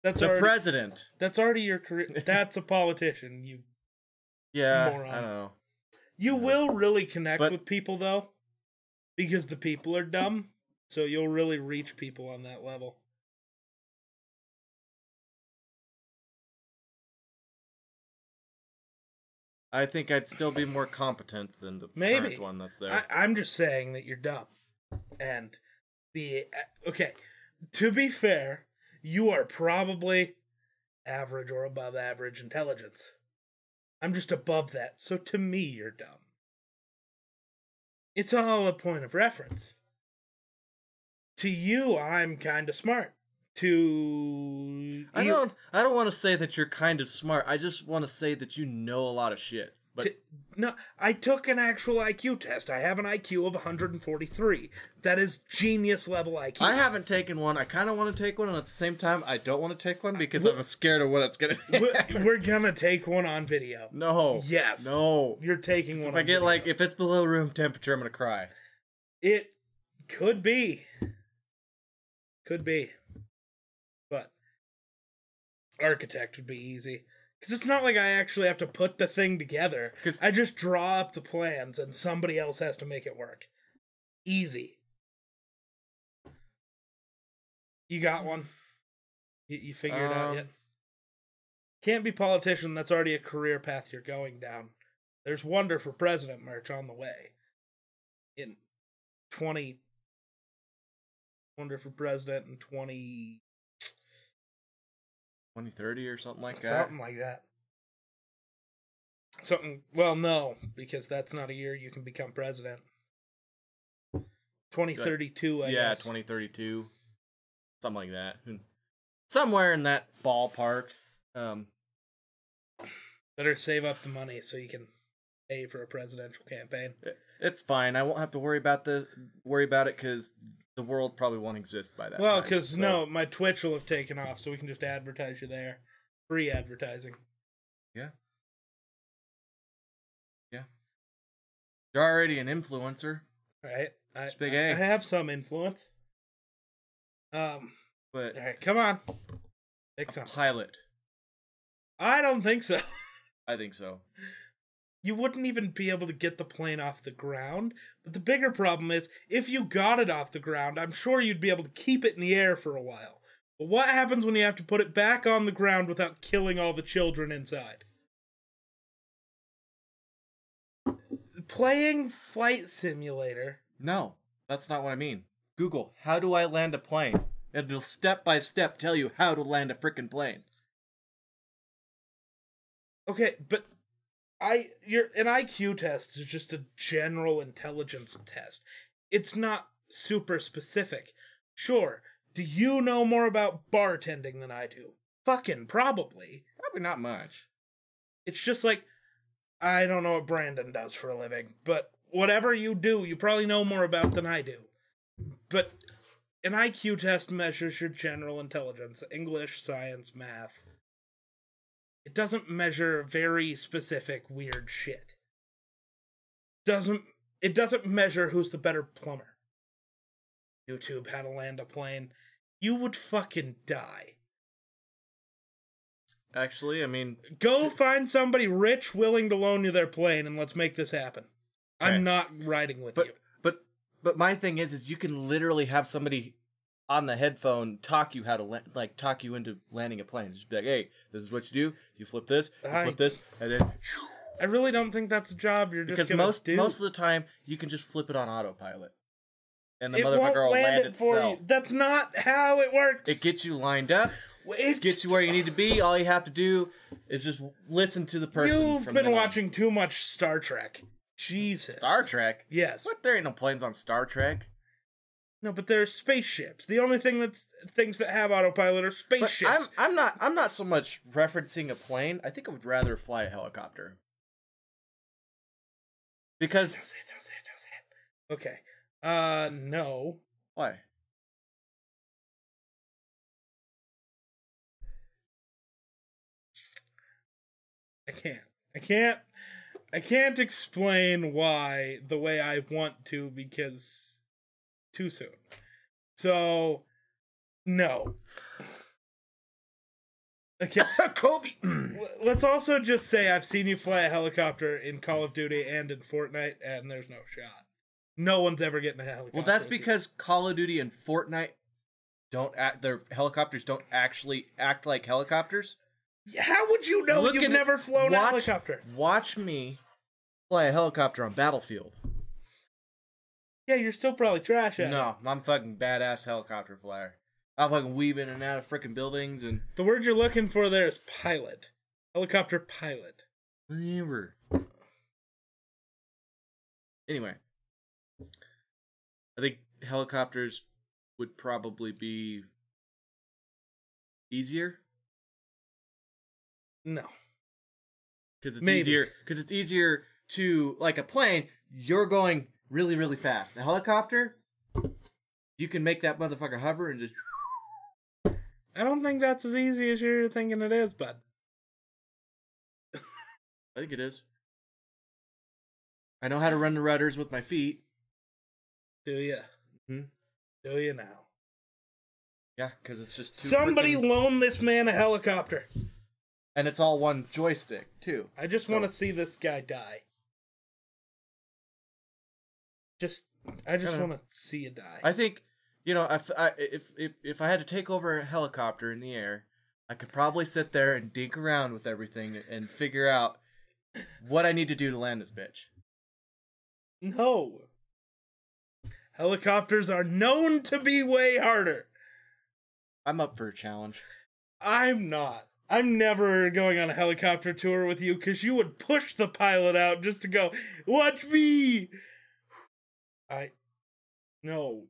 That's the already president. that's already your career. That's a politician. You Yeah, Moron. I don't know. you will really connect But- with people though, because the people are dumb. So you'll really reach people on that level. I think I'd still be more competent than the Maybe. current one that's there. I, I'm just saying that you're dumb. And the uh, okay, to be fair, you are probably average or above average intelligence. I'm just above that, so to me, you're dumb. It's all a point of reference. To you, I'm kind of smart. To I don't. I don't want to say that you're kind of smart. I just want to say that you know a lot of shit. But to- no, I took an actual IQ test. I have an IQ of 143. That is genius level IQ. I haven't taken one. I kind of want to take one, and at the same time, I don't want to take one because I'm scared of what it's gonna. we're, we're gonna take one on video. no. Yes. No. You're taking one. If I get video. like, if it's below room temperature, I'm gonna cry. it could be, could be, architect would be easy because it's not like I actually have to put the thing together. I just draw up the plans and somebody else has to make it work. Easy. You got one. You, you figured it out Um, yet? Can't be politician. That's already a career path you're going down. There's Wonder for President merch on the way. In 20. Wonder for President in 20. 2030 or something like that. something like that. Something. Well, no, because that's not a year you can become president. 2032, I yeah, guess. 2032, something like that. Hmm. Somewhere in that ballpark. Um, Better save up the money so you can pay for a presidential campaign. it's fine. I won't have to worry about the worry about it because the world probably won't exist by that. Well, because so- no, my Twitch will have taken off, so we can just advertise you there. Free advertising. Yeah. Yeah. You're already an influencer, Right? I, It's big I, A. I have some influence. Um. but All right, come on. Pick a some. pilot. I don't think so. I think so. You wouldn't even be able to get the plane off the ground. But the bigger problem is, if you got it off the ground, I'm sure you'd be able to keep it in the air for a while. But what happens when you have to put it back on the ground without killing all the children inside? Playing Flight Simulator. No, that's not what I mean. Google, how do I land a plane? It'll step by step tell you how to land a freaking plane. Okay, but I your an IQ test is just a general intelligence test. It's not super specific. Sure, do you know more about bartending than I do? Fucking probably. Probably not much. It's just like I don't know what Brandon does for a living, but whatever you do, you probably know more about than I do. But an IQ test measures your general intelligence, English, science, math. It doesn't measure very specific weird shit. Doesn't it doesn't measure who's the better plumber. YouTube how to land a plane. You would fucking die. Actually, I mean, Go find somebody rich willing to loan you their plane and let's make this happen. Okay. I'm not riding with but you. but but my thing is, is you can literally have somebody on the headphone talk you how to land, like talk you into landing a plane. Just be like, hey, this is what you do. You flip this, you I- flip this, and then I really don't think that's a job you're just because gonna most do. most of the time you can just flip it on autopilot, and the it motherfucker will land land it for itself. you. That's not how it works. It gets you lined up, It gets you where you need to be. All you have to do is just listen to the person. You've been watching too much Star Trek. Jesus. Star Trek. Yes. What? There ain't no planes on Star Trek. No, but there are spaceships. The only thing that's things that have autopilot are spaceships. I'm I'm not I'm not so much referencing a plane. I think I would rather fly a helicopter. Because Don't say it, don't say it, don't say it. Okay. Uh, no. why? I can't. I can't. I can't explain why the way I want to because too soon. So No. Okay. Kobe. Let's also just say I've seen you fly a helicopter in Call of Duty and in Fortnite, and there's no shot. No one's ever getting a helicopter. well, that's because Call of Duty and Fortnite don't act. Their helicopters don't actually act like helicopters. How would you know Look you've never flown a helicopter? Watch me fly a helicopter on Battlefield. Yeah, you're still probably trash at it. No, I'm fucking badass helicopter flyer. I'm fucking weaving in and out of freaking buildings and The word you're looking for there is pilot. Helicopter pilot. whatever. Anyway, I think helicopters would probably be easier No. because it's Maybe. easier because it's easier to like a plane. You're going really really fast. A helicopter, you can make that motherfucker hover and just. I don't think that's as easy as you're thinking it is, bud. I think it is. I know how to run the rudders with my feet. Do you? Hmm? Do you now? Yeah, because it's just too Somebody frickin- loan this man a helicopter. and it's all one joystick too. I just So- want to see this guy die. Just, I just uh-huh. want to see you die. I think you know if I if if if I had to take over a helicopter in the air, I could probably sit there and dink around with everything and figure out what I need to do to land this bitch. no. Helicopters are known to be way harder. I'm up for a challenge. I'm not. I'm never going on a helicopter tour with you because you would push the pilot out just to go, watch me. I, no.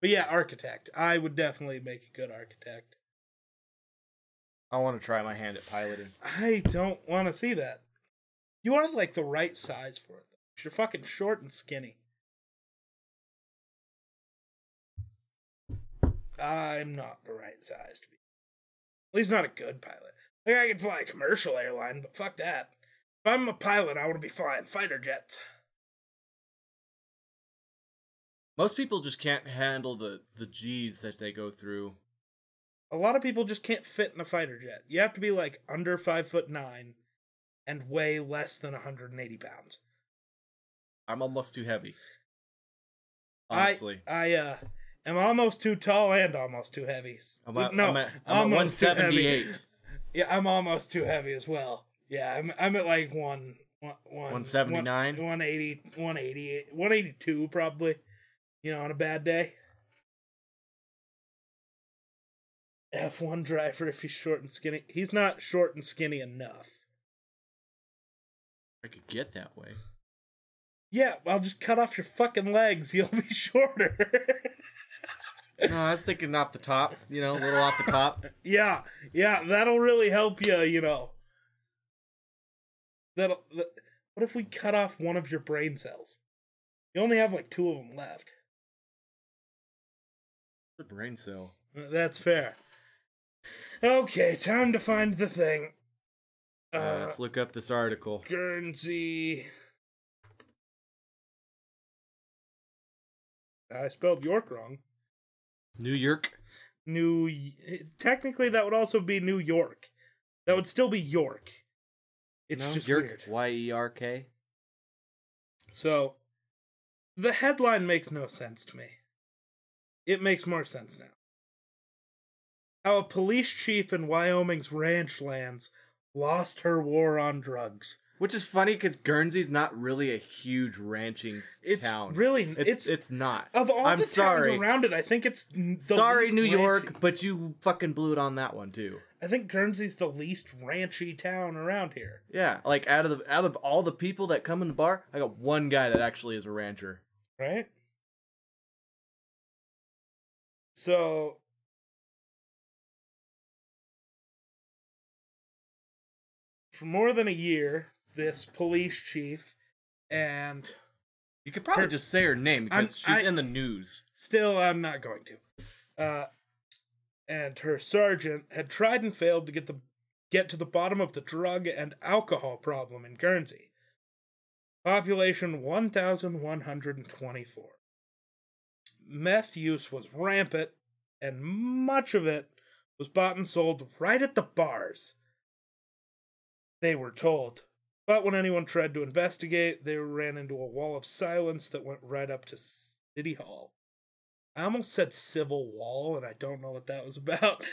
But yeah, architect. I would definitely make a good architect. I want to try my hand at piloting. I don't want to see that. You are like the right size for it. Though. You're fucking short and skinny. I'm not the right size to be. At least not a good pilot. Like I could fly a commercial airline, but fuck that. If I'm a pilot, I want to be flying fighter jets. Most people just can't handle the the G's that they go through. A lot of people just can't fit in a fighter jet. You have to be like under five foot nine and weigh less than 180 pounds. I'm almost too heavy. Honestly, I uh am almost too tall and almost too heavy. I'm at, no, I'm at, I'm at almost heavy. 178. Yeah, I'm almost too heavy as well. Yeah, I'm I'm at like one one one 179? 180, 180, 182 probably. You know, on a bad day. F1 driver if he's short and skinny. He's not short and skinny enough. I could get that way. Yeah, I'll just cut off your fucking legs. You'll be shorter. No, I was thinking off the top. You know, a little off the top. Yeah, yeah, that'll really help you, you know. That'll. That, what if we cut off one of your brain cells? You only have like two of them left. The brain cell. Uh, That's fair. Okay, time to find the thing. Uh, Uh, let's look up this article. Guernsey. I spelled York wrong. New York. New. Technically, that would also be New York. That would still be York. It's no, just Yerk. weird. Y e r k. So, the headline makes no sense to me. It makes more sense now. How a police chief in Wyoming's ranch lands lost her war on drugs. Which is funny because Guernsey's not really a huge ranching It's town. really It's it's, it's, not. of all I'm the sorry. towns around it. I think it's the sorry, New York, ranchy. but you fucking blew it on that one too. I think Guernsey's the least ranchy town around here. Yeah, like out of the out of all the people that come in the bar, I got one guy that actually is a rancher. right? So for more than a year, this police chief and You could probably Her- just say her name because I'm- she's I- in the news. still I'm not going to. Uh and her sergeant had tried and failed to get the get to the bottom of the drug and alcohol problem in Guernsey. Population 1124. Meth use was rampant and much of it was bought and sold right at the bars. They were told. But when anyone tried to investigate, they ran into a wall of silence that went right up to City Hall. I almost said civil wall, and I don't know what that was about.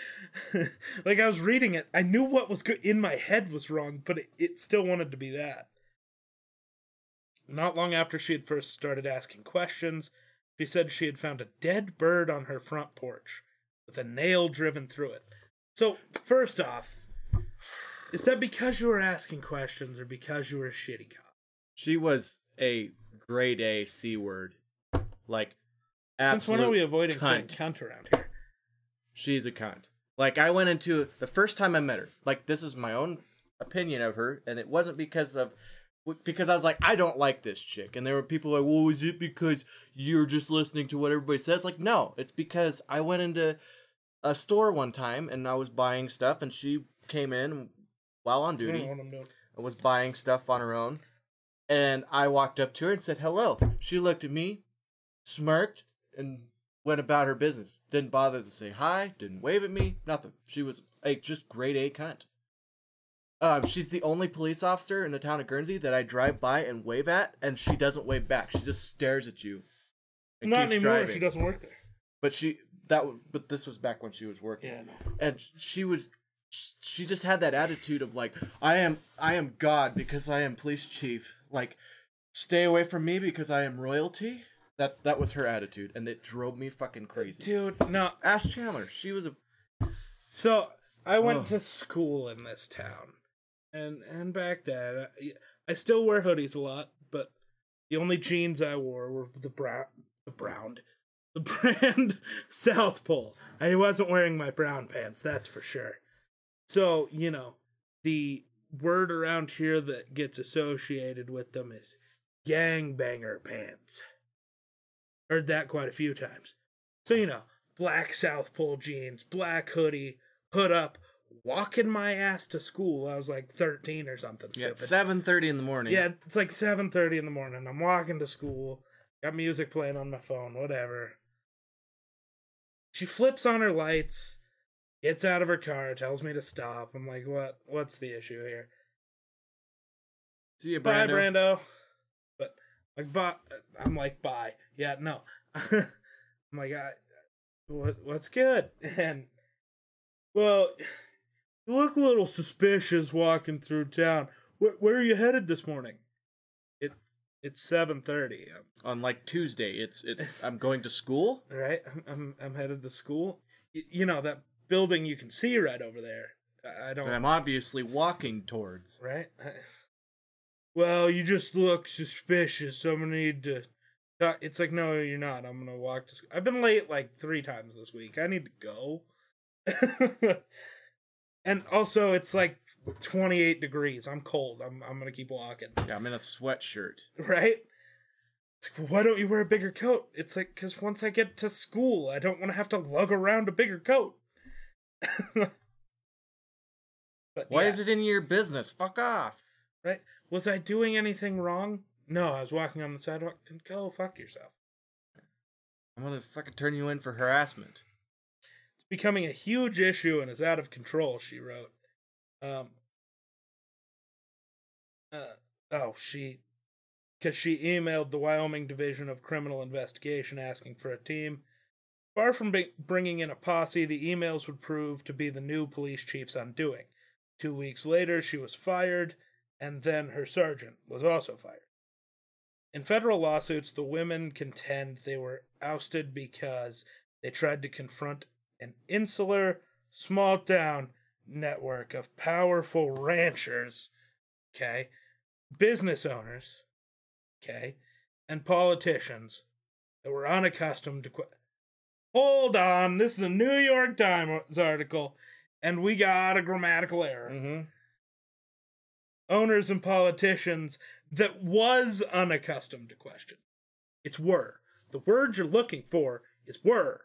like I was reading it, I knew what was go- in my head was wrong, but it, it still wanted to be that. Not long after she had first started asking questions, she said she had found a dead bird on her front porch with a nail driven through it. So, first off, is that because you were asking questions or because you were a shitty cop? She was a grade A C word. Like, Since when are we avoiding saying cunt. cunt around here? She's a cunt. Like, I went into the first time I met her. Like, this is my own opinion of her, and it wasn't because of because I was like, I don't like this chick, and there were people like, well, is it because you're just listening to what everybody says? Like, no, it's because I went into a store one time and I was buying stuff, and she came in while on duty. And was buying stuff on her own. And I walked up to her and said hello. She looked at me, smirked, and went about her business. Didn't bother to say hi, didn't wave at me, nothing. She was a just grade A cunt. Um, she's the only police officer in the town of Guernsey that I drive by and wave at, and she doesn't wave back. She just stares at you. and Not keeps anymore. driving. She doesn't work there. But she that w- but this was back when she was working Yeah, no. and she was she just had that attitude of like i am i am god because i am police chief like stay away from me because i am royalty that that was her attitude and it drove me fucking crazy Dude, no. ash chandler she was a So I went Ugh. to school in this town, and and back then I, I still wear hoodies a lot, but the only jeans I wore were the brown, the brown, the brand South Pole. I wasn't wearing my brown pants, that's for sure. So you know, the word around here that gets associated with them is gangbanger pants. Heard that quite a few times. So you know, black South Pole jeans, black hoodie, hood up, walking my ass to school. I was like 13 or something yeah, stupid. 7.30 in the morning Yeah, it's like 7:30 in the morning. I'm walking to school. Got music playing on my phone, whatever. She flips on her lights, gets out of her car, tells me to stop. I'm like, "What? What's the issue here?" see you Bye, Brando. Brando. But like, bye. I'm like, bye. Yeah, no. I'm like, I, what? What's good? And well, you look a little suspicious walking through town. Where, where are you headed this morning? It it's seven thirty. Um. on like tuesday it's it's i'm going to school right, I'm, I'm I'm headed to school. Y- you know that building you can see right over there. I I don't. that i'm obviously walking towards right? Well, you just look suspicious. I'm gonna need to. talk- It's like, no, you're not. I'm gonna walk to. School. I've been late like three times this week. I need to go. and also, it's like 28 degrees. I'm cold. I'm I'm gonna keep walking. yeah i'm in a sweatshirt Right? It's like, why don't you wear a bigger coat? It's like, because once I get to school, I don't want to have to lug around a bigger coat. but why yeah. is it in your business fuck off right? Was I doing anything wrong? No, I was walking on the sidewalk. Then go fuck yourself. i'm gonna fucking turn you in for harassment becoming a huge issue and is out of control. She wrote. Um. Uh, oh, she, because she emailed the Wyoming Division of Criminal Investigation asking for a team. Far from be- bringing in a posse, the emails would prove to be the new police chief's undoing. Two weeks later, she was fired, and then her sergeant was also fired. In federal lawsuits, the women contend they were ousted because they tried to confront an insular, small town network of powerful ranchers, okay, business owners, okay, and politicians that were unaccustomed to. Qu- Hold on, this is a New York Times article, and we got a grammatical error mm-hmm owners and politicians that was unaccustomed to question. It's were. The word you're looking for is were.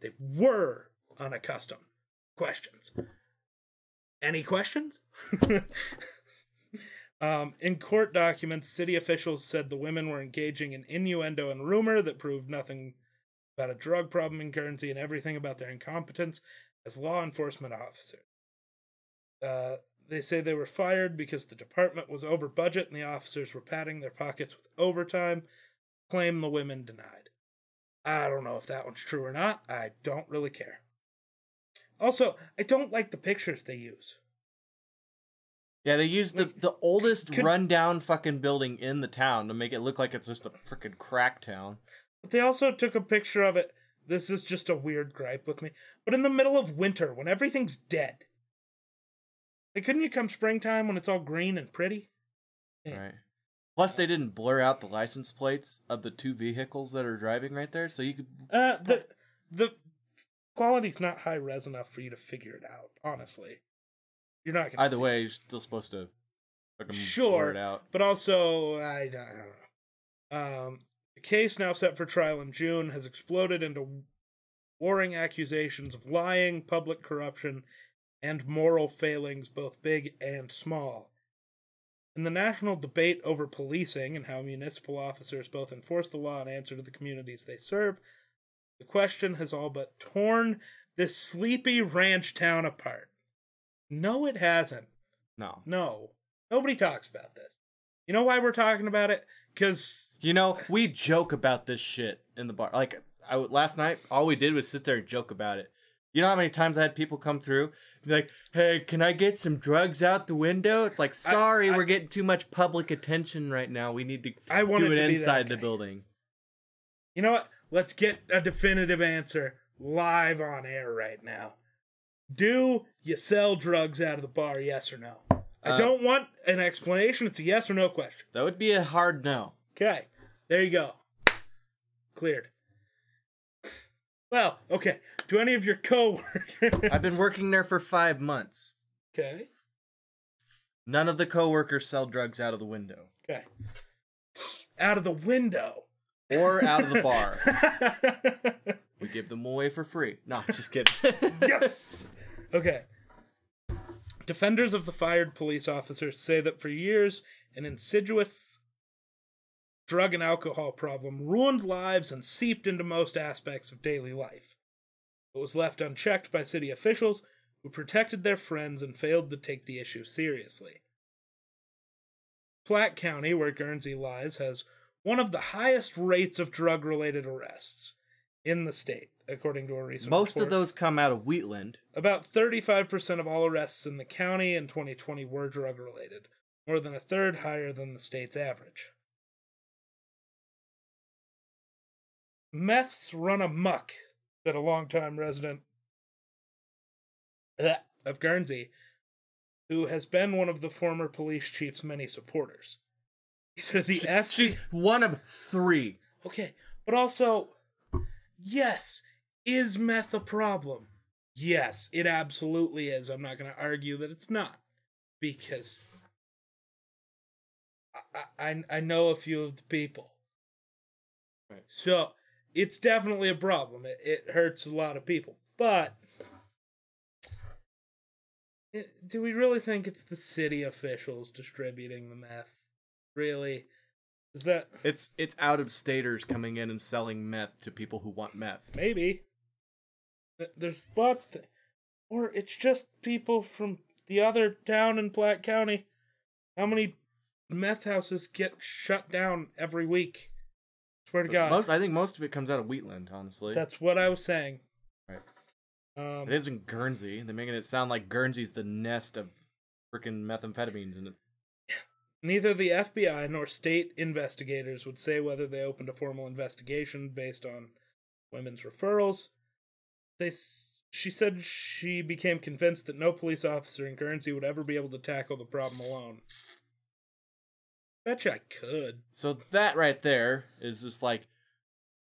They were unaccustomed questions. Any questions? um, in court documents, city officials said the women were engaging in innuendo and rumor that proved nothing about a drug problem in Guernsey and everything about their incompetence as law enforcement officers. Uh, they say they were fired because the department was over budget and the officers were padding their pockets with overtime. Claim the women denied. I don't know if that one's true or not. I don't really care. Also, I don't like the pictures they use. Yeah, they used the, Like, the oldest could- rundown fucking building in the town to make it look like it's just a freaking crack town. But they also took a picture of it. This is just a weird gripe with me. But in the middle of winter, when everything's dead. Like, couldn't you come springtime when it's all green and pretty? Yeah. Right. Plus, they didn't blur out the license plates of the two vehicles that are driving right there, so you could. Uh, the the quality's not high res enough for you to figure it out. Honestly, you're not gonna. Either way, you're still supposed to Sure. it out. But also, I, I don't know. Um, the case now set for trial in June has exploded into warring accusations of lying, public corruption, and moral failings, both big and small. In the national debate over policing and how municipal officers both enforce the law and answer to the communities they serve, the question has all but torn this sleepy ranch town apart. No, it hasn't. No. No, nobody talks about this. You know why we're talking about it? Because You know, we joke about this shit in the bar. Like I last night, all we did was sit there and joke about it. You know how many times I had people come through and be like, "Hey, can I get some drugs out the window?" It's like, sorry, I- we're getting too much public attention right now. We need to I do it to inside the guy. building. you know what? Let's get a definitive answer live on air right now. Do you sell drugs out of the bar? Yes or no? I Uh, don't want an explanation. It's a yes or no question. That would be a hard no. Okay, there you go. Cleared. Well, okay. Do any of your coworkers? I've been working there for five months. okay. None of the coworkers sell drugs out of the window Okay. Out of the window. Or out of the bar. we give them away for free. No, just kidding. yes. Okay. Defenders of the fired police officers say that for years, an insidious drug and alcohol problem ruined lives and seeped into most aspects of daily life. It was left unchecked by city officials who protected their friends and failed to take the issue seriously. Platte County, where Guernsey lies, has one of the highest rates of drug related arrests in the state, according to a recent Most of those come out of Wheatland. About 35% of all arrests in the county in 2020 were drug related, more than a third higher than the state's average. Meths run amuck, said a longtime resident of Guernsey, who has been one of the former police chief's many supporters. Either the F. She's one of three. Okay, but also, yes, is meth a problem? Yes, it absolutely is. I'm not going to argue that it's not because I, I I know a few of the people. Right. So it's definitely a problem. It, it hurts a lot of people, but do we really think it's the city officials distributing the meth? Really? Is that It's it's out of staters coming in and selling meth to people who want meth. Maybe. There's lots, th- or it's just people from the other town in Platte County. How many meth houses get shut down every week? Swear to God, Most I think most of it comes out of Wheatland, honestly. that's what I was saying. right. Um, It isn't Guernsey. They're making it sound like Guernsey's the nest of freaking methamphetamines, and it's Neither the FBI nor state investigators would say whether they opened a formal investigation based on women's referrals. They, she said she became convinced that no police officer in Guernsey would ever be able to tackle the problem alone. Betcha I could. so that right there is just like,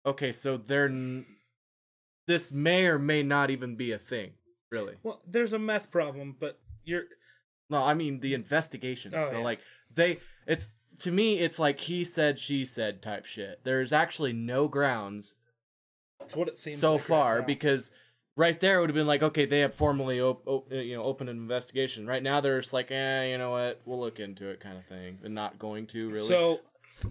okay, so they're n- this may or may not even be a thing, really. Well, there's a meth problem, but you're No, I mean the investigation. Oh, so yeah. like they, it's to me, it's like he said, she said type shit. There's actually no grounds it's what it seems so like far now. because right there it would have been like okay they have formally op- op- uh, you know opened an investigation right now they're just like eh you know what we'll look into it kind of thing and not going to really So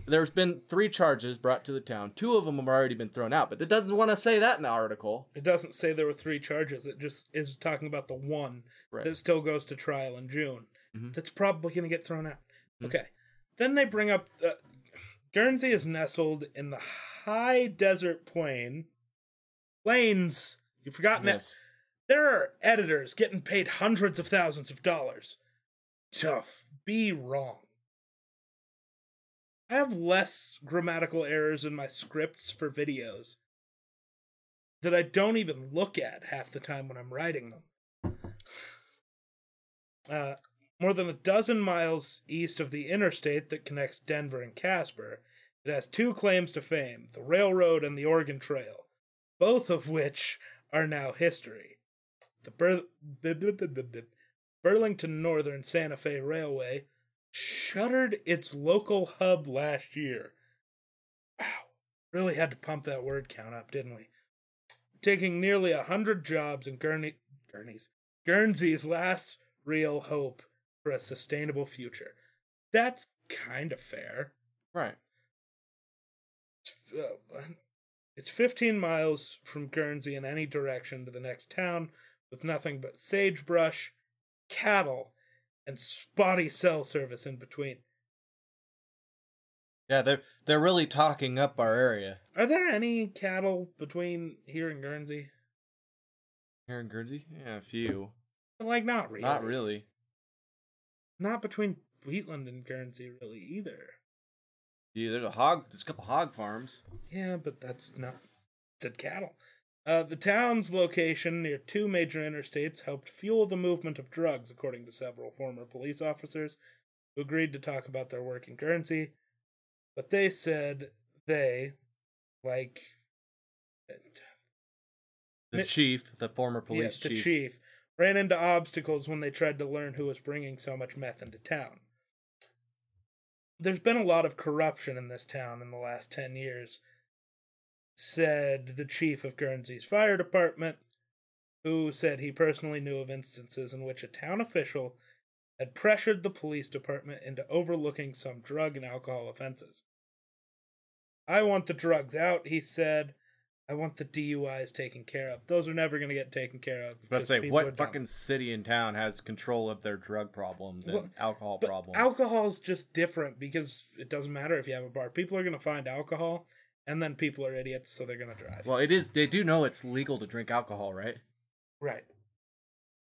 there's been three charges brought to the town. Two of them have already been thrown out, but it doesn't want to say that in the article. It doesn't say there were three charges. It just is talking about the one Right. that still goes to trial in June. Mhm. That's probably going to get thrown out. Mhm. Okay. Then they bring up uh, Guernsey is nestled in the high desert plain. Plains. You've forgotten it. There are editors getting paid hundreds of thousands of dollars to f- be wrong. I have less grammatical errors in my scripts for videos that I don't even look at half the time when I'm writing them. Uh, more than a dozen miles east of the interstate that connects Denver and Casper, it has two claims to fame the railroad and the Oregon Trail, both of which are now history. The Bur- Burlington Northern Santa Fe Railway shuttered its local hub last year. Wow, really had to pump that word count up, didn't we? Taking nearly a hundred jobs in Gurney, Gurney's, Guernsey's last real hope for a sustainable future. That's kind of fair. Right. Uh, It's 15 miles from Guernsey in any direction to the next town, with nothing but sagebrush, cattle, and spotty cell service in between. Yeah, they're they're really talking up our area Are there any cattle between here and Guernsey? here in Guernsey. Yeah, a few. Like, not really. Not really. Not between Wheatland and Guernsey, really, either. Yeah, there's a hog. There's a couple hog farms. Yeah, but that's not said cattle. Uh, the town's location near two major interstates helped fuel the movement of drugs, according to several former police officers who agreed to talk about their work in Guernsey. But they said they, like, The chief, the former yeah, police the chief. Ran into obstacles when they tried to learn who was bringing so much meth into town. There's been a lot of corruption in this town in the last 10 years, said the chief of Guernsey's fire department, who said he personally knew of instances in which a town official had pressured the police department into overlooking some drug and alcohol offenses. I want the drugs out, he said. I want the DUIs taken care of. Those are never going to get taken care of. Let's say what fucking city in town has control of their drug problems and Well, alcohol problems? is just different because it doesn't matter if you have a bar. People are going to find alcohol, and then people are idiots, so they're going to drive. well, it is. They do know it's legal to drink alcohol, right? Right.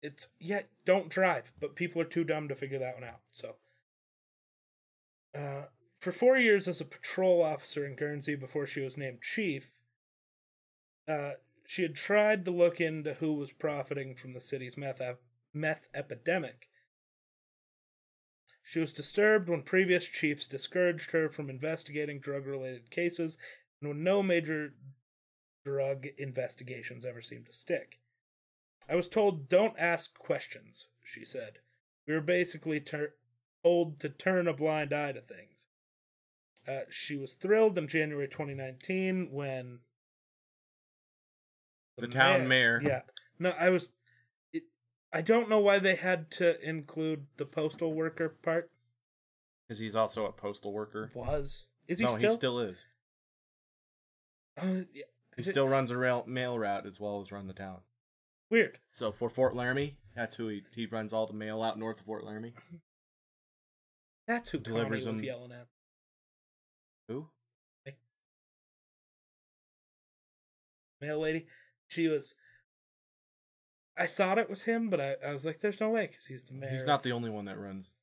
It's yeah, don't drive, but people are too dumb to figure that one out. So uh for 4 years as a patrol officer in Guernsey before she was named chief, uh she had tried to look into who was profiting from the city's meth ep- meth epidemic. She was disturbed when previous chiefs discouraged her from investigating drug-related cases and when no major drug investigations ever seemed to stick. I was told don't ask questions, she said. We were basically tur- told to turn a blind eye to things. Uh, she was thrilled in January 2019 when The town mayor. Yeah, no, I was. It, I don't know why they had to include the postal worker part. Because he's also a postal worker. Was is he no, still? he still is. Uh, yeah, He is it- still runs a rail, mail route as well as run the town. weird. So for Fort Laramie, that's who he he runs all the mail out north of Fort Laramie. That's who Delivers Connie was them- yelling at. Who? mail lady. She was. I thought it was him, but I, I was like, "There's no way," because he's the mayor. He's not the only one that runs.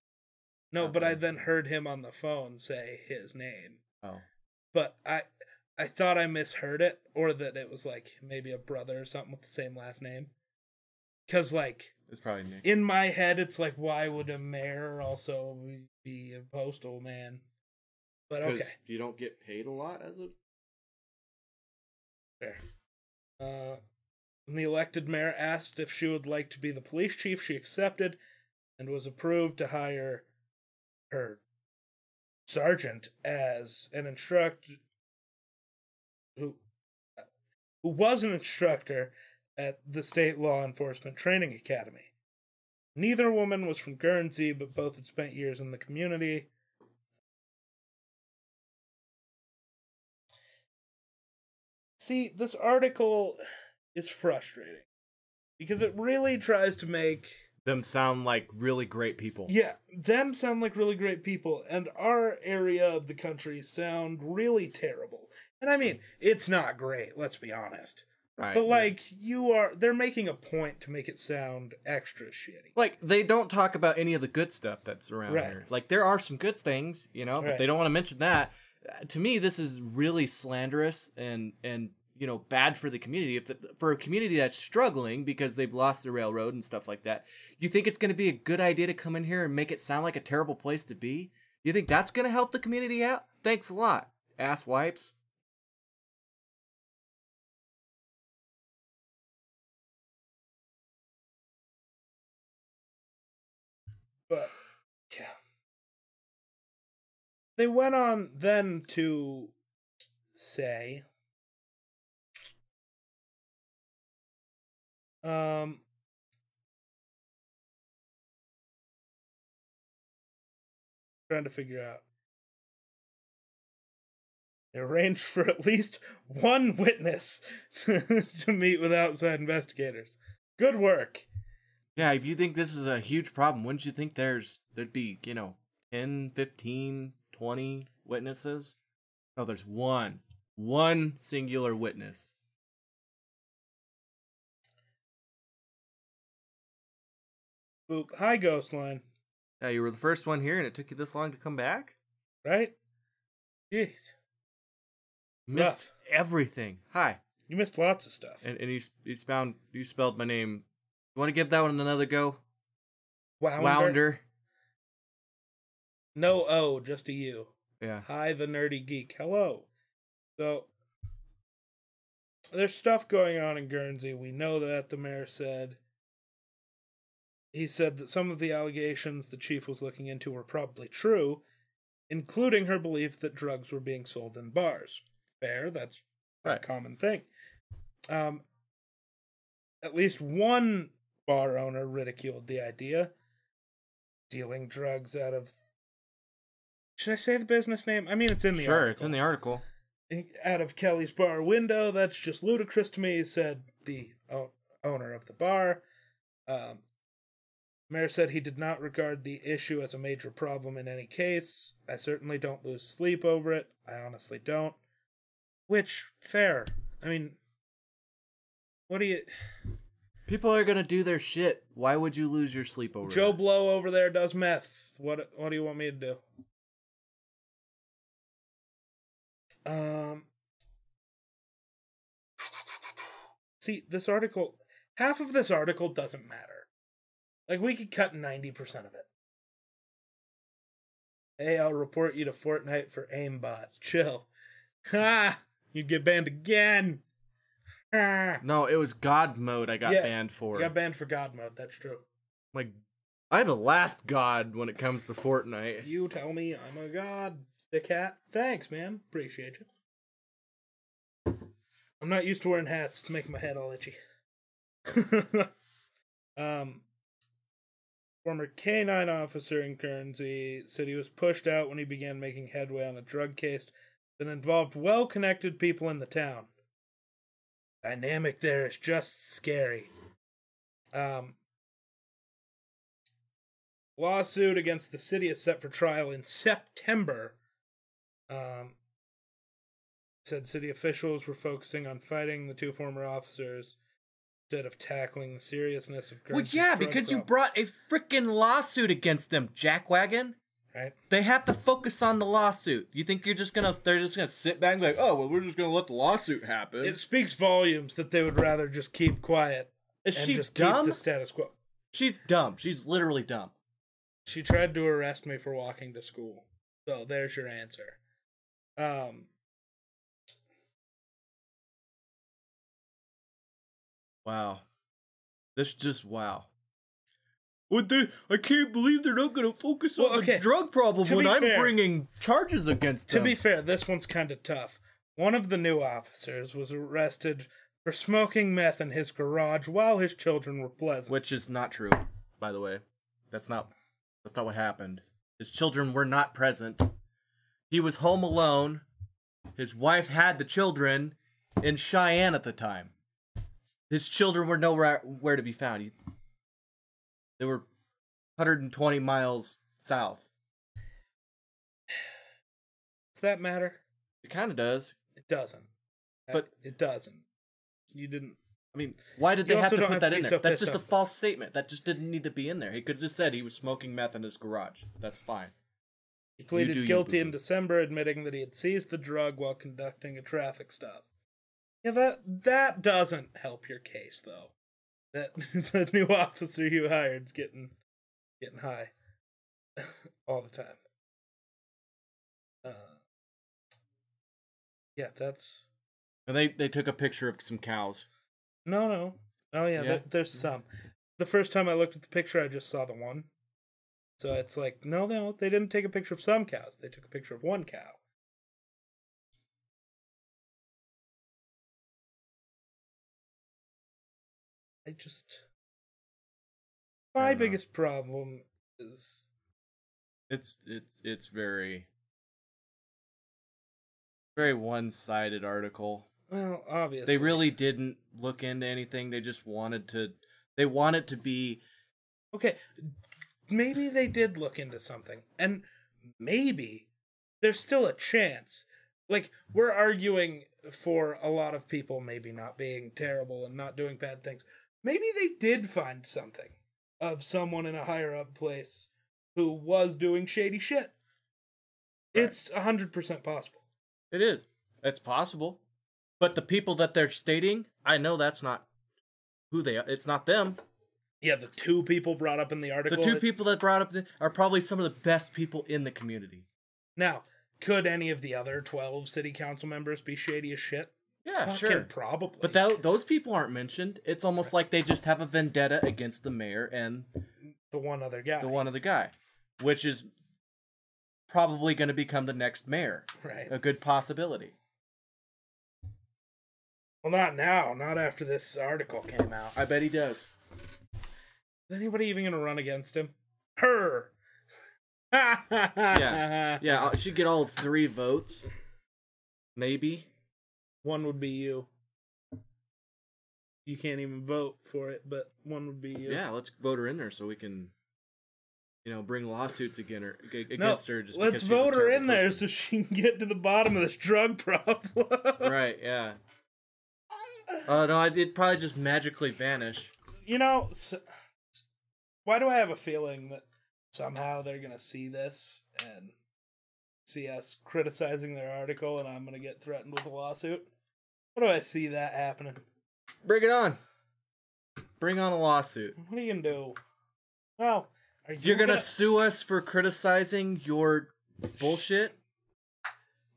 No, but I then heard him on the phone say his name. Oh, But I, I thought I misheard it, or that it was like maybe a brother or something with the same last name. Because like it's probably Nick. in my head, it's like, why would a mayor also be a postal man? But 'Cause okay, you don't get paid a lot as a. fair. Uh, when the elected mayor asked if she would like to be the police chief, she accepted and was approved to hire her sergeant as an instructor who who was an instructor at the state law enforcement training academy. Neither woman was from Guernsey, but both had spent years in the community. See, this article is frustrating because it really tries to make Them sound like really great people. yeah them sound like really great people, and our area of the country sound really terrible. And I mean, it's not great. Let's be honest. Right. But like, you are, they're making a point to make it sound extra shitty. like they don't talk about any of the good stuff that's around Right. here. Like there are some good things, you know, but they don't want to mention that. To me, this is really slanderous and and you know bad for the community. If the, for a community that's struggling because they've lost the railroad and stuff like that, you think it's going to be a good idea to come in here and make it sound like a terrible place to be? You think that's going to help the community out? Thanks a lot, ass wipes. They went on then to say um trying to figure out they arranged for at least one witness to meet with outside investigators. Good work. Yeah, if you think this is a huge problem, wouldn't you think there's there'd be, you know, 10, 15, 20 witnesses? No, there's one. One singular witness. Boop. Hi, Ghostline. Yeah, you were the first one here and it took you this long to come back? Right? Jeez. Missed Rough. everything. Hi. You missed lots of stuff. And and you you spelled you spelled my name. You want to give that one another go? Wounder. Wounder. No O, just a U. Yeah. Hi, the nerdy geek. Hello. So, there's stuff going on in Guernsey. We know that, the mayor said. He said that some of the allegations the chief was looking into were probably true, including her belief that drugs were being sold in bars. Fair, that's a common thing. Um, at least one bar owner ridiculed the idea. Dealing drugs out of. Should I say the business name? I mean, it's in the Sure, article it's in the article. out of Kelly's bar window. That's just ludicrous to me, said the o- owner of the bar. Um, Mayor said he did not regard the issue as a major problem in any case. I certainly don't lose sleep over it. I honestly don't. Which, fair. I mean, what do you. People are gonna do their shit. Why would you lose your sleep over it? Joe it? Blow over there does meth. What What do you want me to do? Um. See, this article, half of this article doesn't matter. Like, we could cut 90% of it. Hey, I'll report you to Fortnite for aimbot. Chill. Ha! You'd get banned again. Ha! No, it was God mode I got Yeah, banned for. You got banned for God mode. That's true. Like, I'm the last god when it comes to Fortnite. You tell me I'm a god, stick cat. Thanks, man. Appreciate you. I'm not used to wearing hats. It's making my head all itchy. um, former K9 officer in Guernsey said he was pushed out when he began making headway on a drug case that involved well connected people in the town. Dynamic there is just scary. Um, lawsuit against the city is set for trial in September. Um, said city officials were focusing on fighting the two former officers instead of tackling the seriousness of Well, yeah, because you brought a freaking lawsuit against them, Jackwagon. right. They have to focus on the lawsuit. You think you're just gonna? They're just gonna sit back and be like, "Oh, well, we're just gonna let the lawsuit happen." It speaks volumes that they would rather just keep quiet Is and she just dumb? keep the status quo. She's dumb. She's literally dumb. She tried to arrest me for walking to school. So there's your answer. Um, Wow. This just wow. What they? I can't believe they're not gonna focus Well, on okay, the drug problem to when I'm fair- bringing charges against them. To be fair, this one's kind of tough. One of the new officers was arrested for smoking meth in his garage while his children were pleasant. Which is not true, by the way. That's not. That's not what happened. His children were not present. He was home alone. His wife had the children. in Cheyenne at the time. His children were nowhere where to be found. They were 120 miles south. Does that matter? It kind of does. It doesn't. But- it doesn't. You didn't. I mean, why did they have to put have that to in there? so That's just a false statement. That just didn't need to be in there. He could have just said he was smoking meth in his garage. That's fine. He pleaded guilty in. December, admitting that he had seized the drug while conducting a traffic stop. Yeah, that that doesn't help your case though. That the new officer you hired's getting getting high all the time. Uh, yeah, that's And they they took a picture of some cows. no, no. Oh yeah, Yeah? There, there's some. The first time I looked at the picture, I just saw the one. So it's like, no, no, they didn't take a picture of some cows. They took a picture of one cow. I just. My biggest problem is It's it's it's very very one-sided article. well, obviously They really didn't look into anything. They just wanted to they want it to be Okay, maybe they did look into something, and maybe there's still a chance. Like, we're arguing for a lot of people maybe not being terrible and not doing bad things. Maybe they did find something of someone in a higher up place who was doing shady shit. Right. It's a 100% possible. it is. It's possible. But the people that they're stating, I know that's not who they are. It's not them. Yeah, the two people brought up in the article. The two that- people that brought up the, are probably some of the best people in the community. Now, could any of the other 12 city council members be shady as shit? Yeah, Fucking sure. Probably. But tho- those people aren't mentioned. It's almost like they just have a vendetta against the mayor and the one other guy. the one other guy, which is probably going to become the next mayor. Right. A good possibility. Well, not now. Not after this article came out. I bet he does. Anybody even going to run against him? Her. Yeah. Yeah, uh, she'd get all three votes. Maybe. One would be you. You can't even vote for it, but one would be you. Yeah, let's vote her in there so we can, you know, bring lawsuits against No, her just let's because she's a vote her in there so she can get to the bottom of this drug problem. Right. Yeah. Uh, no, I did probably just magically vanish. You know, s why do I have a feeling that somehow they're going to see this and see us criticizing their article and I'm going to get threatened with a lawsuit? What do I see that happening? Bring it on. Bring on a lawsuit. What are you gonna do? Well, are you You're gonna sue us for criticizing your bullshit?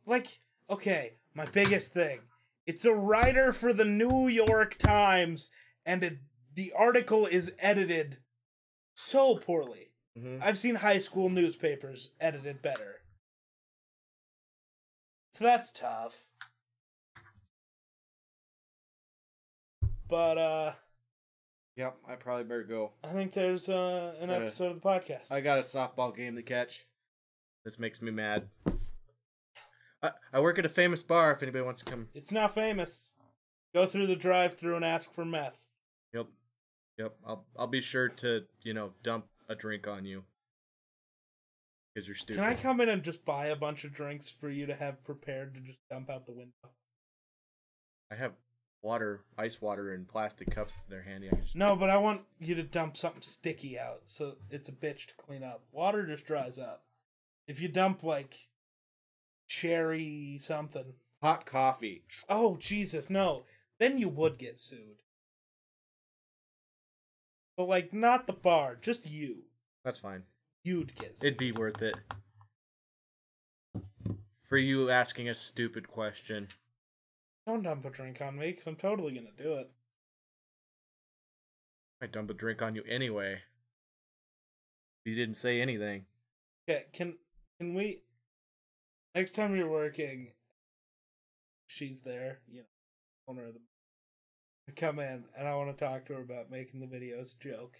like okay? My biggest thing. It's a writer for the New York Times, and it, the article is edited so poorly. Mm-hmm. I've seen high school newspapers edited better. So that's tough. But uh Yep, I probably better go. I think there's uh an Gotta- episode of the podcast. I got a softball game to catch. This makes me mad. I, I work at a famous bar if anybody wants to come. It's not famous. Go through the drive-through and ask for meth. Yep. Yep. I'll I'll be sure to, you know, dump a drink on you. Because you're stupid. Can I come in and just buy a bunch of drinks for you to have prepared to just dump out the window? I have water, ice water in plastic cups that are handy. I can just No, but I want you to dump something sticky out so it's a bitch to clean up. Water just dries up. If you dump like cherry something, hot coffee. oh Jesus, no, then you would get sued. But like not the bar, just you. That's fine. You'd get. It'd be worth it. For you asking a stupid question. Don't dump a drink on me, because I'm totally gonna do it. I dump a drink on you anyway. You didn't say anything. Okay, can can we next time you're working she's there, you know, owner of the come in and I want to talk to her about making the videos a joke.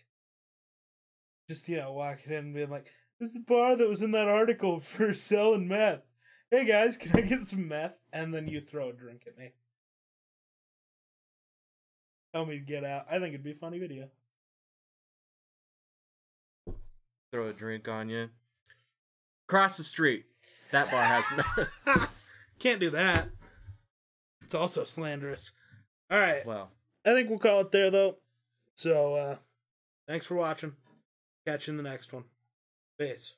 Just, you know, walking in and being like, This is the bar that was in that article for selling meth. Hey guys, can I get some meth? And then you throw a drink at me. Tell me to get out. I think it'd be a funny video. Throw a drink on you. Cross the street. That bar has. meth. Can't do that. It's also slanderous. All right. well, I think we'll call it there though. So uh thanks for watching. Catch you in the next one. Peace.